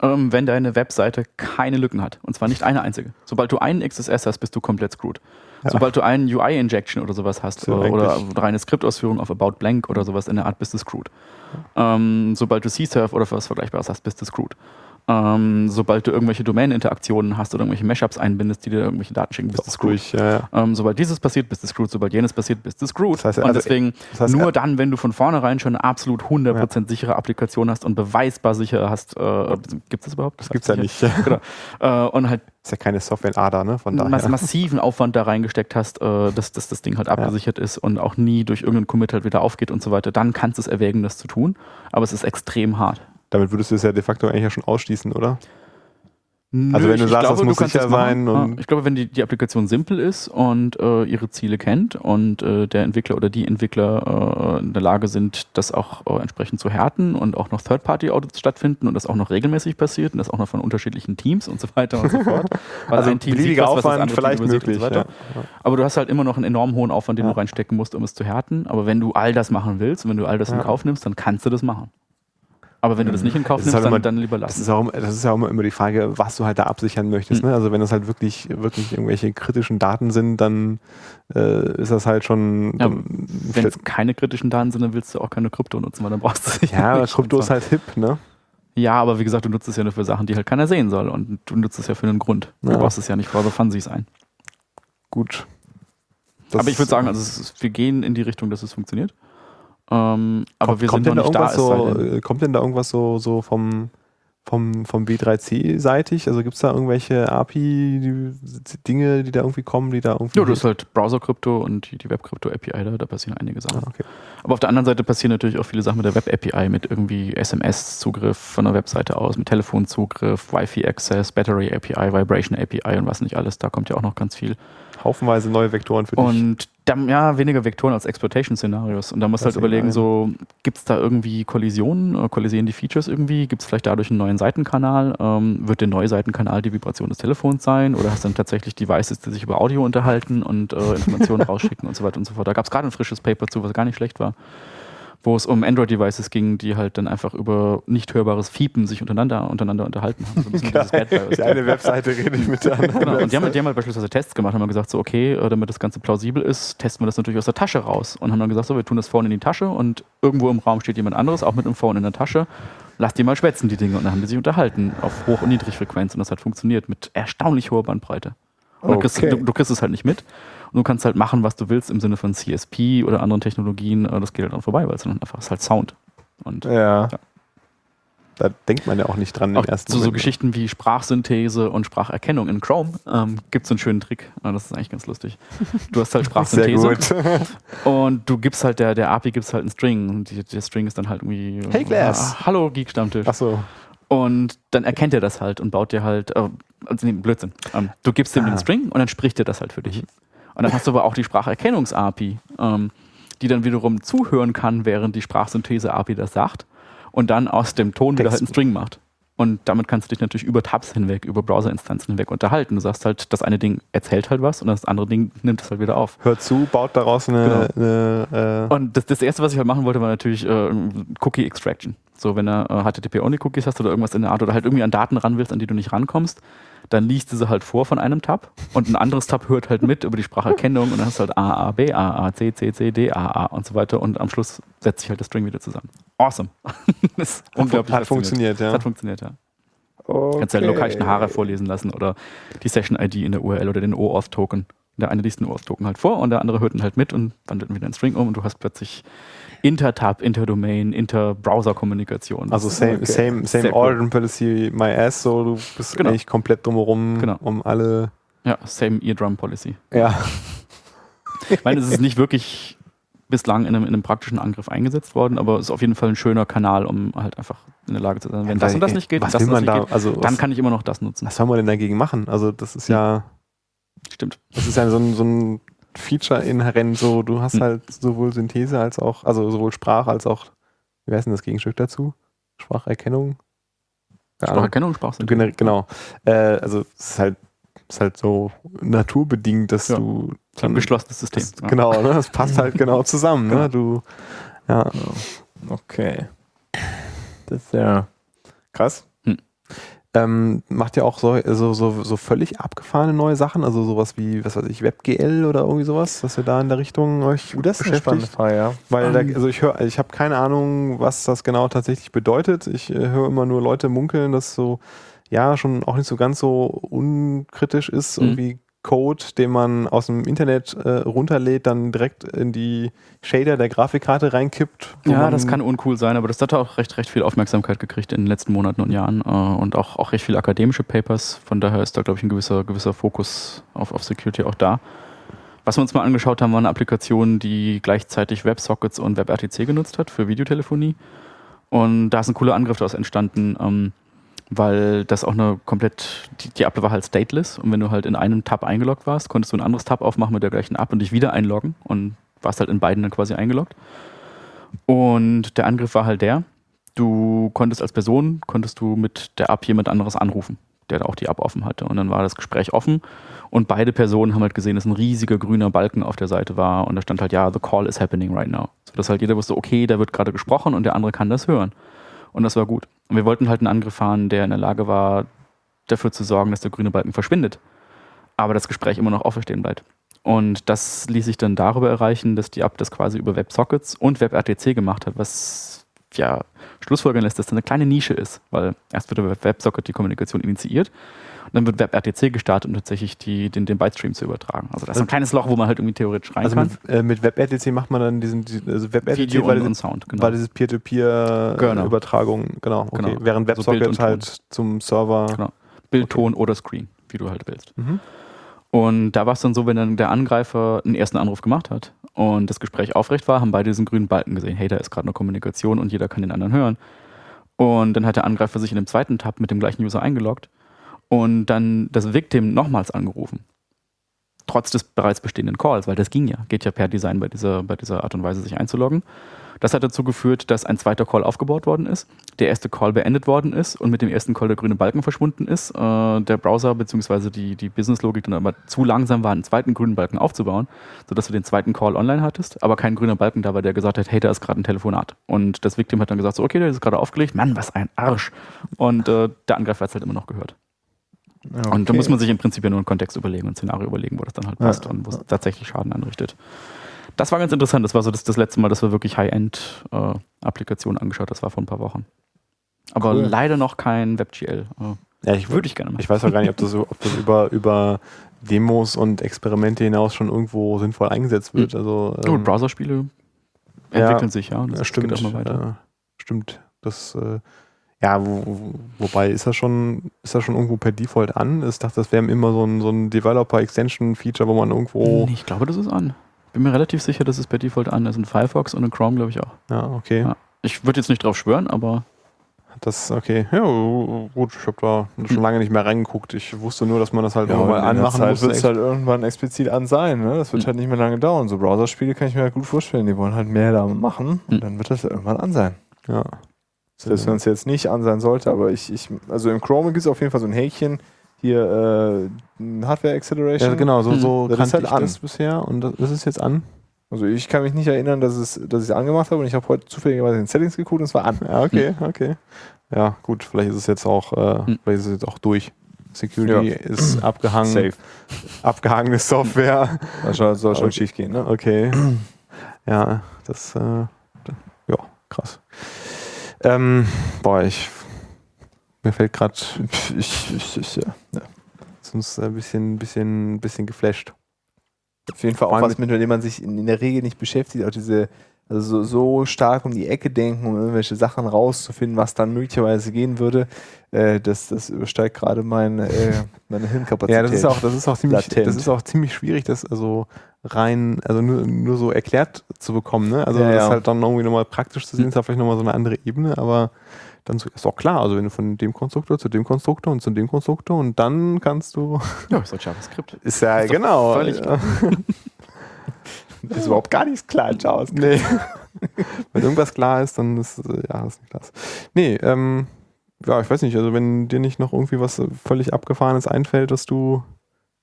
ähm, wenn deine Webseite keine Lücken hat. Und zwar nicht eine einzige. Sobald du einen XSS hast, bist du komplett screwed. Ja. Sobald du einen UI-Injection oder sowas hast so oder, oder reine Skriptausführung auf About Blank oder sowas in der Art, bist du screwed. Ja. Ähm, sobald du C-Surf oder was Vergleichbares hast, bist du screwed. Ähm, sobald du irgendwelche Domain-Interaktionen hast oder irgendwelche Mashups einbindest, die dir irgendwelche Daten schicken, bist du screwed. Ja, ja. ähm, sobald dieses passiert, bist du screwed. Sobald jenes passiert, bist du screwed. Das heißt, und also, deswegen das heißt, nur dann, wenn du von vornherein schon eine absolut 100% ja. sichere Applikation hast und beweisbar sicher hast, äh, gibt es das überhaupt? Das, gibt es ja nicht. genau. Äh, und halt ist ja keine Software-Ader, ne? Von daher. massiven Aufwand da reingesteckt hast, äh, dass, dass das Ding halt abgesichert ist und auch nie durch irgendeinen Commit halt wieder aufgeht und so weiter, dann kannst du es erwägen, das zu tun. Aber es ist extrem hart. Damit würdest du es ja de facto eigentlich ja schon ausschließen, oder? Nö, also wenn du sagst, glaube, das muss sicher sein. Ja, ich glaube, wenn die, die Applikation simpel ist und äh, ihre Ziele kennt und äh, der Entwickler oder die Entwickler äh, in der Lage sind, das auch äh, entsprechend zu härten und auch noch Third-Party-Audits stattfinden und das auch noch regelmäßig passiert und das auch noch von unterschiedlichen Teams und so weiter und so fort. [LAUGHS] also ein Team sieht was, Aufwand was vielleicht möglich. So ja. Aber du hast halt immer noch einen enorm hohen Aufwand, den ja. du reinstecken musst, um es zu härten. Aber wenn du all das machen willst und wenn du all das in Kauf nimmst, dann kannst du das machen. Aber wenn du das nicht in Kauf nimmst, halt dann, immer, dann, lieber lassen. Das ist, auch, das ist ja auch immer die Frage, was du halt da absichern möchtest. Mhm. Ne? Also wenn das halt wirklich, wirklich irgendwelche kritischen Daten sind, dann äh, ist das halt schon. Ja, wenn es keine kritischen Daten sind, dann willst du auch keine Krypto nutzen, weil dann brauchst du es Ja, aber Krypto ist halt hip, ne? Ja, aber wie gesagt, du nutzt es ja nur für Sachen, die halt keiner sehen soll. Und du nutzt es ja für einen Grund. Du ja. brauchst es ja nicht for the funsies ein. Gut. Das aber ich würde sagen, also ist, wir gehen in die Richtung, dass es funktioniert. Ähm, aber kommt, wir sind noch nicht da. So, äh, kommt denn da irgendwas so, so vom, vom, vom B3C-seitig? Also gibt es da irgendwelche API-Dinge, die da irgendwie kommen, die da irgendwie. Ja, das ist halt Browser-Krypto und die, die Web-Krypto-API, da, da passieren einige Sachen. Ah, okay. Aber auf der anderen Seite passieren natürlich auch viele Sachen mit der Web-API, mit irgendwie SMS-Zugriff von der Webseite aus, mit Telefonzugriff, Wi-Fi-Access, Battery-API, Vibration-API und was nicht alles. Da kommt ja auch noch ganz viel. Haufenweise neue Vektoren für dich. Und ja, weniger Vektoren als Exploitation-Szenarios. Und da musst du halt überlegen, so, gibt es da irgendwie Kollisionen? Kollisieren die Features irgendwie? Gibt es vielleicht dadurch einen neuen Seitenkanal? Ähm, wird der neue Seitenkanal die Vibration des Telefons sein? Oder hast du dann tatsächlich Devices, die sich über Audio unterhalten und äh, Informationen [LAUGHS] rausschicken und so weiter und so fort? Da gab es gerade ein frisches Paper zu, was gar nicht schlecht war wo es um Android-Devices ging, die halt dann einfach über nicht hörbares Fiepen sich untereinander, untereinander unterhalten haben. So [LAUGHS] die eine Webseite redet mit der anderen. Genau. Und die haben, die haben halt beispielsweise Tests gemacht, haben gesagt, so okay, äh, damit das Ganze plausibel ist, testen wir das natürlich aus der Tasche raus. Und haben dann gesagt, so, wir tun das vorne in die Tasche und irgendwo im Raum steht jemand anderes, auch mit einem Phone in der Tasche. Lass die mal schwätzen, die Dinge. Und dann haben die sich unterhalten auf Hoch- und Niedrigfrequenz und das hat funktioniert mit erstaunlich hoher Bandbreite. Und okay. kriegst, du, du kriegst es halt nicht mit. Und du kannst halt machen, was du willst im Sinne von CSP oder anderen Technologien. Äh, das geht halt dann vorbei, weil es dann einfach ist halt Sound. Und, ja. ja. Da denkt man ja auch nicht dran auch im ersten so, so Geschichten wie Sprachsynthese und Spracherkennung in Chrome ähm, gibt es einen schönen Trick. Das ist eigentlich ganz lustig. Du hast halt [LAUGHS] Sprachsynthese [LAUGHS] und du gibst halt der, der API gibst halt einen String und die, der String ist dann halt irgendwie Hey Glass. Ah, Hallo Geek Stammtisch. Ach so. Und dann erkennt er das halt und baut dir halt, äh, also nee, Blödsinn. Ähm, du gibst ihm ah. den String und dann spricht er das halt für dich. Und dann hast du aber auch die Spracherkennungs-API, ähm, die dann wiederum zuhören kann, während die Sprachsynthese-API das sagt und dann aus dem Ton wieder halt einen String macht. Und damit kannst du dich natürlich über Tabs hinweg, über Browser-Instanzen hinweg unterhalten. Du sagst halt, das eine Ding erzählt halt was und das andere Ding nimmt es halt wieder auf. Hört zu, baut daraus eine. Genau. eine äh und das, das, erste, was ich halt machen wollte, war natürlich äh, Cookie Extraction. So, wenn du äh, HTTP-Only-Cookies hast oder irgendwas in der Art oder halt irgendwie an Daten ran willst, an die du nicht rankommst, dann liest du sie halt vor von einem Tab und ein anderes Tab hört halt mit über die Spracherkennung und dann hast du halt A, A, B, A, A, C, C, C, D, A, A und so weiter und am Schluss setzt sich halt das String wieder zusammen. Awesome. [LAUGHS] das ist unglaublich. Hat funktioniert, ja. Hat funktioniert, ja. Okay. Kannst ja lokal Haare vorlesen lassen oder die Session-ID in der URL oder den OAuth-Token. Der eine liest den OAuth-Token halt vor und der andere hört ihn halt mit und wandelt wieder einen String um und du hast plötzlich Intertab, Interdomain, Inter-Browser-Kommunikation. Also same, okay. same, same Origin Policy, my ass, so du bist genau. eigentlich komplett drumherum genau. um alle. Ja, same Eardrum Policy. Ja. Ich meine, es ist nicht wirklich bislang in einem, in einem, praktischen Angriff eingesetzt worden, aber es ist auf jeden Fall ein schöner Kanal, um halt einfach in der Lage zu sein. Wenn ja, das und das nicht geht, was das, will man da, geht, also dann kann ich immer noch das nutzen. Was soll man denn dagegen machen? Also das ist ja. Stimmt. Das ist ja so ein, so ein Feature inhärent so, du hast hm. halt sowohl Synthese als auch, also sowohl Sprache als auch, wie heißt denn das Gegenstück dazu? Spracherkennung? Spracherkennung, Sprachsynthese. Genau. Äh, also es ist halt, ist halt so naturbedingt, dass ja. du ein geschlossenes System. Das, ja. Genau, ne? das passt halt [LAUGHS] genau zusammen. Ne? Genau. Du, ja. Okay. Das ist ja krass. Ähm, macht ja auch so, so, so, so völlig abgefahrene neue Sachen, also sowas wie, was weiß ich, WebGL oder irgendwie sowas, dass ihr da in der Richtung euch uh, das ist beschäftigt. Fall, ja. Weil um. da, ähm. also ich höre, ich habe keine Ahnung, was das genau tatsächlich bedeutet. Ich äh, höre immer nur Leute munkeln, dass so ja schon auch nicht so ganz so unkritisch ist, mhm. irgendwie Code, den man aus dem Internet äh, runterlädt, dann direkt in die Shader der Grafikkarte reinkippt. Ja, das kann uncool sein, aber das hat auch recht, recht viel Aufmerksamkeit gekriegt in den letzten Monaten und Jahren äh, und auch, auch recht viele akademische Papers. Von daher ist da, glaube ich, ein gewisser, gewisser Fokus auf, auf Security auch da. Was wir uns mal angeschaut haben, waren Applikationen, die gleichzeitig WebSockets und WebRTC genutzt hat für Videotelefonie. Und da ist ein cooler Angriff daraus entstanden. Ähm, weil das auch eine komplett, die, die App war halt stateless und wenn du halt in einem Tab eingeloggt warst, konntest du ein anderes Tab aufmachen mit der gleichen App und dich wieder einloggen und warst halt in beiden dann quasi eingeloggt. Und der Angriff war halt der, du konntest als Person, konntest du mit der App jemand anderes anrufen, der auch die App offen hatte. Und dann war das Gespräch offen und beide Personen haben halt gesehen, dass ein riesiger grüner Balken auf der Seite war und da stand halt, ja, the call is happening right now. Sodass halt jeder wusste, okay, da wird gerade gesprochen und der andere kann das hören. Und das war gut. Und wir wollten halt einen Angriff fahren, der in der Lage war, dafür zu sorgen, dass der grüne Balken verschwindet. Aber das Gespräch immer noch auferstehen bleibt. Und das ließ sich dann darüber erreichen, dass die App das quasi über WebSockets und WebRTC gemacht hat, was ja schlussfolgern lässt, dass das eine kleine Nische ist, weil erst wird über WebSocket die Kommunikation initiiert und dann wird WebRTC gestartet, um tatsächlich die, den, den Bytestream zu übertragen. Also das ist ein kleines Loch, wo man halt irgendwie theoretisch rein also kann. Mit, äh, mit WebRTC macht man dann diesen, also WebRTC Video und, und Sound, genau. War dieses Peer-to-Peer-Übertragung, genau. okay. Genau. Während also WebSocket also halt zum Server. Genau. Bild, okay. Ton oder Screen, wie du halt willst. Mhm. Und da war es dann so, wenn dann der Angreifer einen ersten Anruf gemacht hat und das Gespräch aufrecht war, haben beide diesen grünen Balken gesehen. Hey, da ist gerade eine Kommunikation und jeder kann den anderen hören. Und dann hat der Angreifer sich in dem zweiten Tab mit dem gleichen User eingeloggt und dann das Victim nochmals angerufen. trotz des bereits bestehenden Calls, weil das ging ja, geht ja per Design bei dieser, bei dieser Art und Weise, sich einzuloggen. Das hat dazu geführt, dass ein zweiter Call aufgebaut worden ist, der erste Call beendet worden ist und mit dem ersten Call der grüne Balken verschwunden ist. Äh, der Browser bzw. die, die Businesslogik dann aber zu langsam war, einen zweiten grünen Balken aufzubauen, sodass du den zweiten Call online hattest, aber kein grüner Balken da war, der gesagt hat, hey, da ist gerade ein Telefonat. Und das Victim hat dann gesagt, so, okay, der ist gerade aufgelegt, Mann, was ein Arsch. Und äh, der Angreifer hat es halt immer noch gehört. Okay. Und da muss man sich im Prinzip ja nur einen Kontext überlegen und ein Szenario überlegen, wo das dann halt passt ja. und wo es tatsächlich Schaden anrichtet. Das war ganz interessant. Das war so das, das letzte Mal, dass wir wirklich High-End-Applikationen äh, angeschaut Das war vor ein paar Wochen. Aber cool. leider noch kein WebGL. Äh, ja, ich würde ich gerne machen. Ich weiß auch gar nicht, ob das, ob das über, über Demos und Experimente hinaus schon irgendwo sinnvoll eingesetzt wird. Hm. Also, ähm, oh, Browserspiele entwickeln ja, sich, ja. Das ja, stimmt. Geht auch mal weiter. Ja, stimmt. Das, äh, ja, wo, wobei ist das schon, ist das schon irgendwo per Default an? Ich dachte, das wäre immer so ein, so ein Developer-Extension-Feature, wo man irgendwo. Ich glaube, das ist an bin mir relativ sicher, dass es per Default an ist. In Firefox und in Chrome, glaube ich, auch. Ja, okay. Ja. Ich würde jetzt nicht drauf schwören, aber. Das, okay. Ja, gut, ich habe da schon lange nicht mehr reingeguckt. Ich wusste nur, dass man das halt ja, mal anmachen Zeit muss. wird es halt irgendwann explizit an sein. Ne? Das wird mhm. halt nicht mehr lange dauern. So Browserspiele kann ich mir halt gut vorstellen. Die wollen halt mehr da machen und mhm. dann wird das irgendwann an sein. Ja. Selbst wenn es jetzt nicht an sein sollte, aber ich, ich also im Chrome gibt es auf jeden Fall so ein Häkchen, hier äh, Hardware Acceleration. Ja, genau, so, so hm. das halt ich an. das bisher und das, das ist jetzt an. Also ich kann mich nicht erinnern, dass, es, dass ich es angemacht habe und ich habe heute zufälligerweise in den Settings geguckt und es war an. Ja, okay, hm. okay. Ja, gut, vielleicht ist es jetzt auch, äh, hm. vielleicht ist es jetzt auch durch. Security ja. ist [CLEARS THROAT] abgehangen. Safe. Abgehangene Software. Das soll, soll schon okay. schief gehen, ne? Okay. Ja, das, äh, ja, krass. Ähm, boah, ich mir fällt gerade. Ich, ich, ich, ja. ja. Sonst ein bisschen, bisschen, bisschen geflasht. Auf jeden Fall auch was, mit dem man sich in, in, der Regel nicht beschäftigt. Auch diese, also so, so, stark um die Ecke denken, um irgendwelche Sachen rauszufinden, was dann möglicherweise gehen würde. Äh, das, das übersteigt gerade meine, äh, meine Hirnkapazität. [LAUGHS] Ja, das ist auch, das ist auch ziemlich, das ist auch ziemlich schwierig, das also rein, also nur, nur so erklärt zu bekommen. Ne? Also ja, das ja. ist halt dann irgendwie nochmal praktisch zu sehen, ist ja vielleicht nochmal so eine andere Ebene, aber dann ist auch klar, also wenn du von dem Konstruktor zu dem Konstruktor und zu dem Konstruktor und dann kannst du. Ja, ist halt JavaScript. [LAUGHS] Ist ja, ist genau. Völlig klar. [LAUGHS] [LAUGHS] ist überhaupt gar nichts klar in JavaScript. Nee. [LAUGHS] wenn irgendwas klar ist, dann ist ja ist nicht klar. Nee, ähm, ja, ich weiß nicht, also wenn dir nicht noch irgendwie was völlig Abgefahrenes einfällt, dass du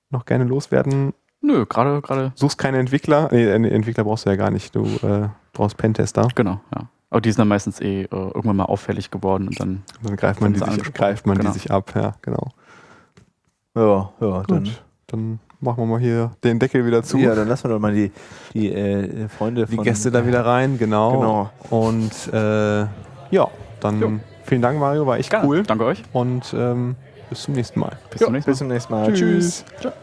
noch gerne loswerden. Nö, gerade, gerade. Suchst keine Entwickler. Nee, Entwickler brauchst du ja gar nicht. Du äh, brauchst Pentester. Genau, ja. Aber die sind dann meistens eh äh, irgendwann mal auffällig geworden und dann, dann greift man, die sich, greift man genau. die sich ab, ja, genau. Ja, ja, Gut. dann. Dann machen wir mal hier den Deckel wieder zu. Ja, dann lassen wir doch mal die, die äh, Freunde Die Gäste da wieder rein, genau. genau. Und äh, ja, dann jo. vielen Dank, Mario, war echt Gerne. cool. Danke euch. Und ähm, bis zum nächsten Mal. Bis, jo, zum, nächsten Mal. Bis zum nächsten Mal. Tschüss. Tschüss.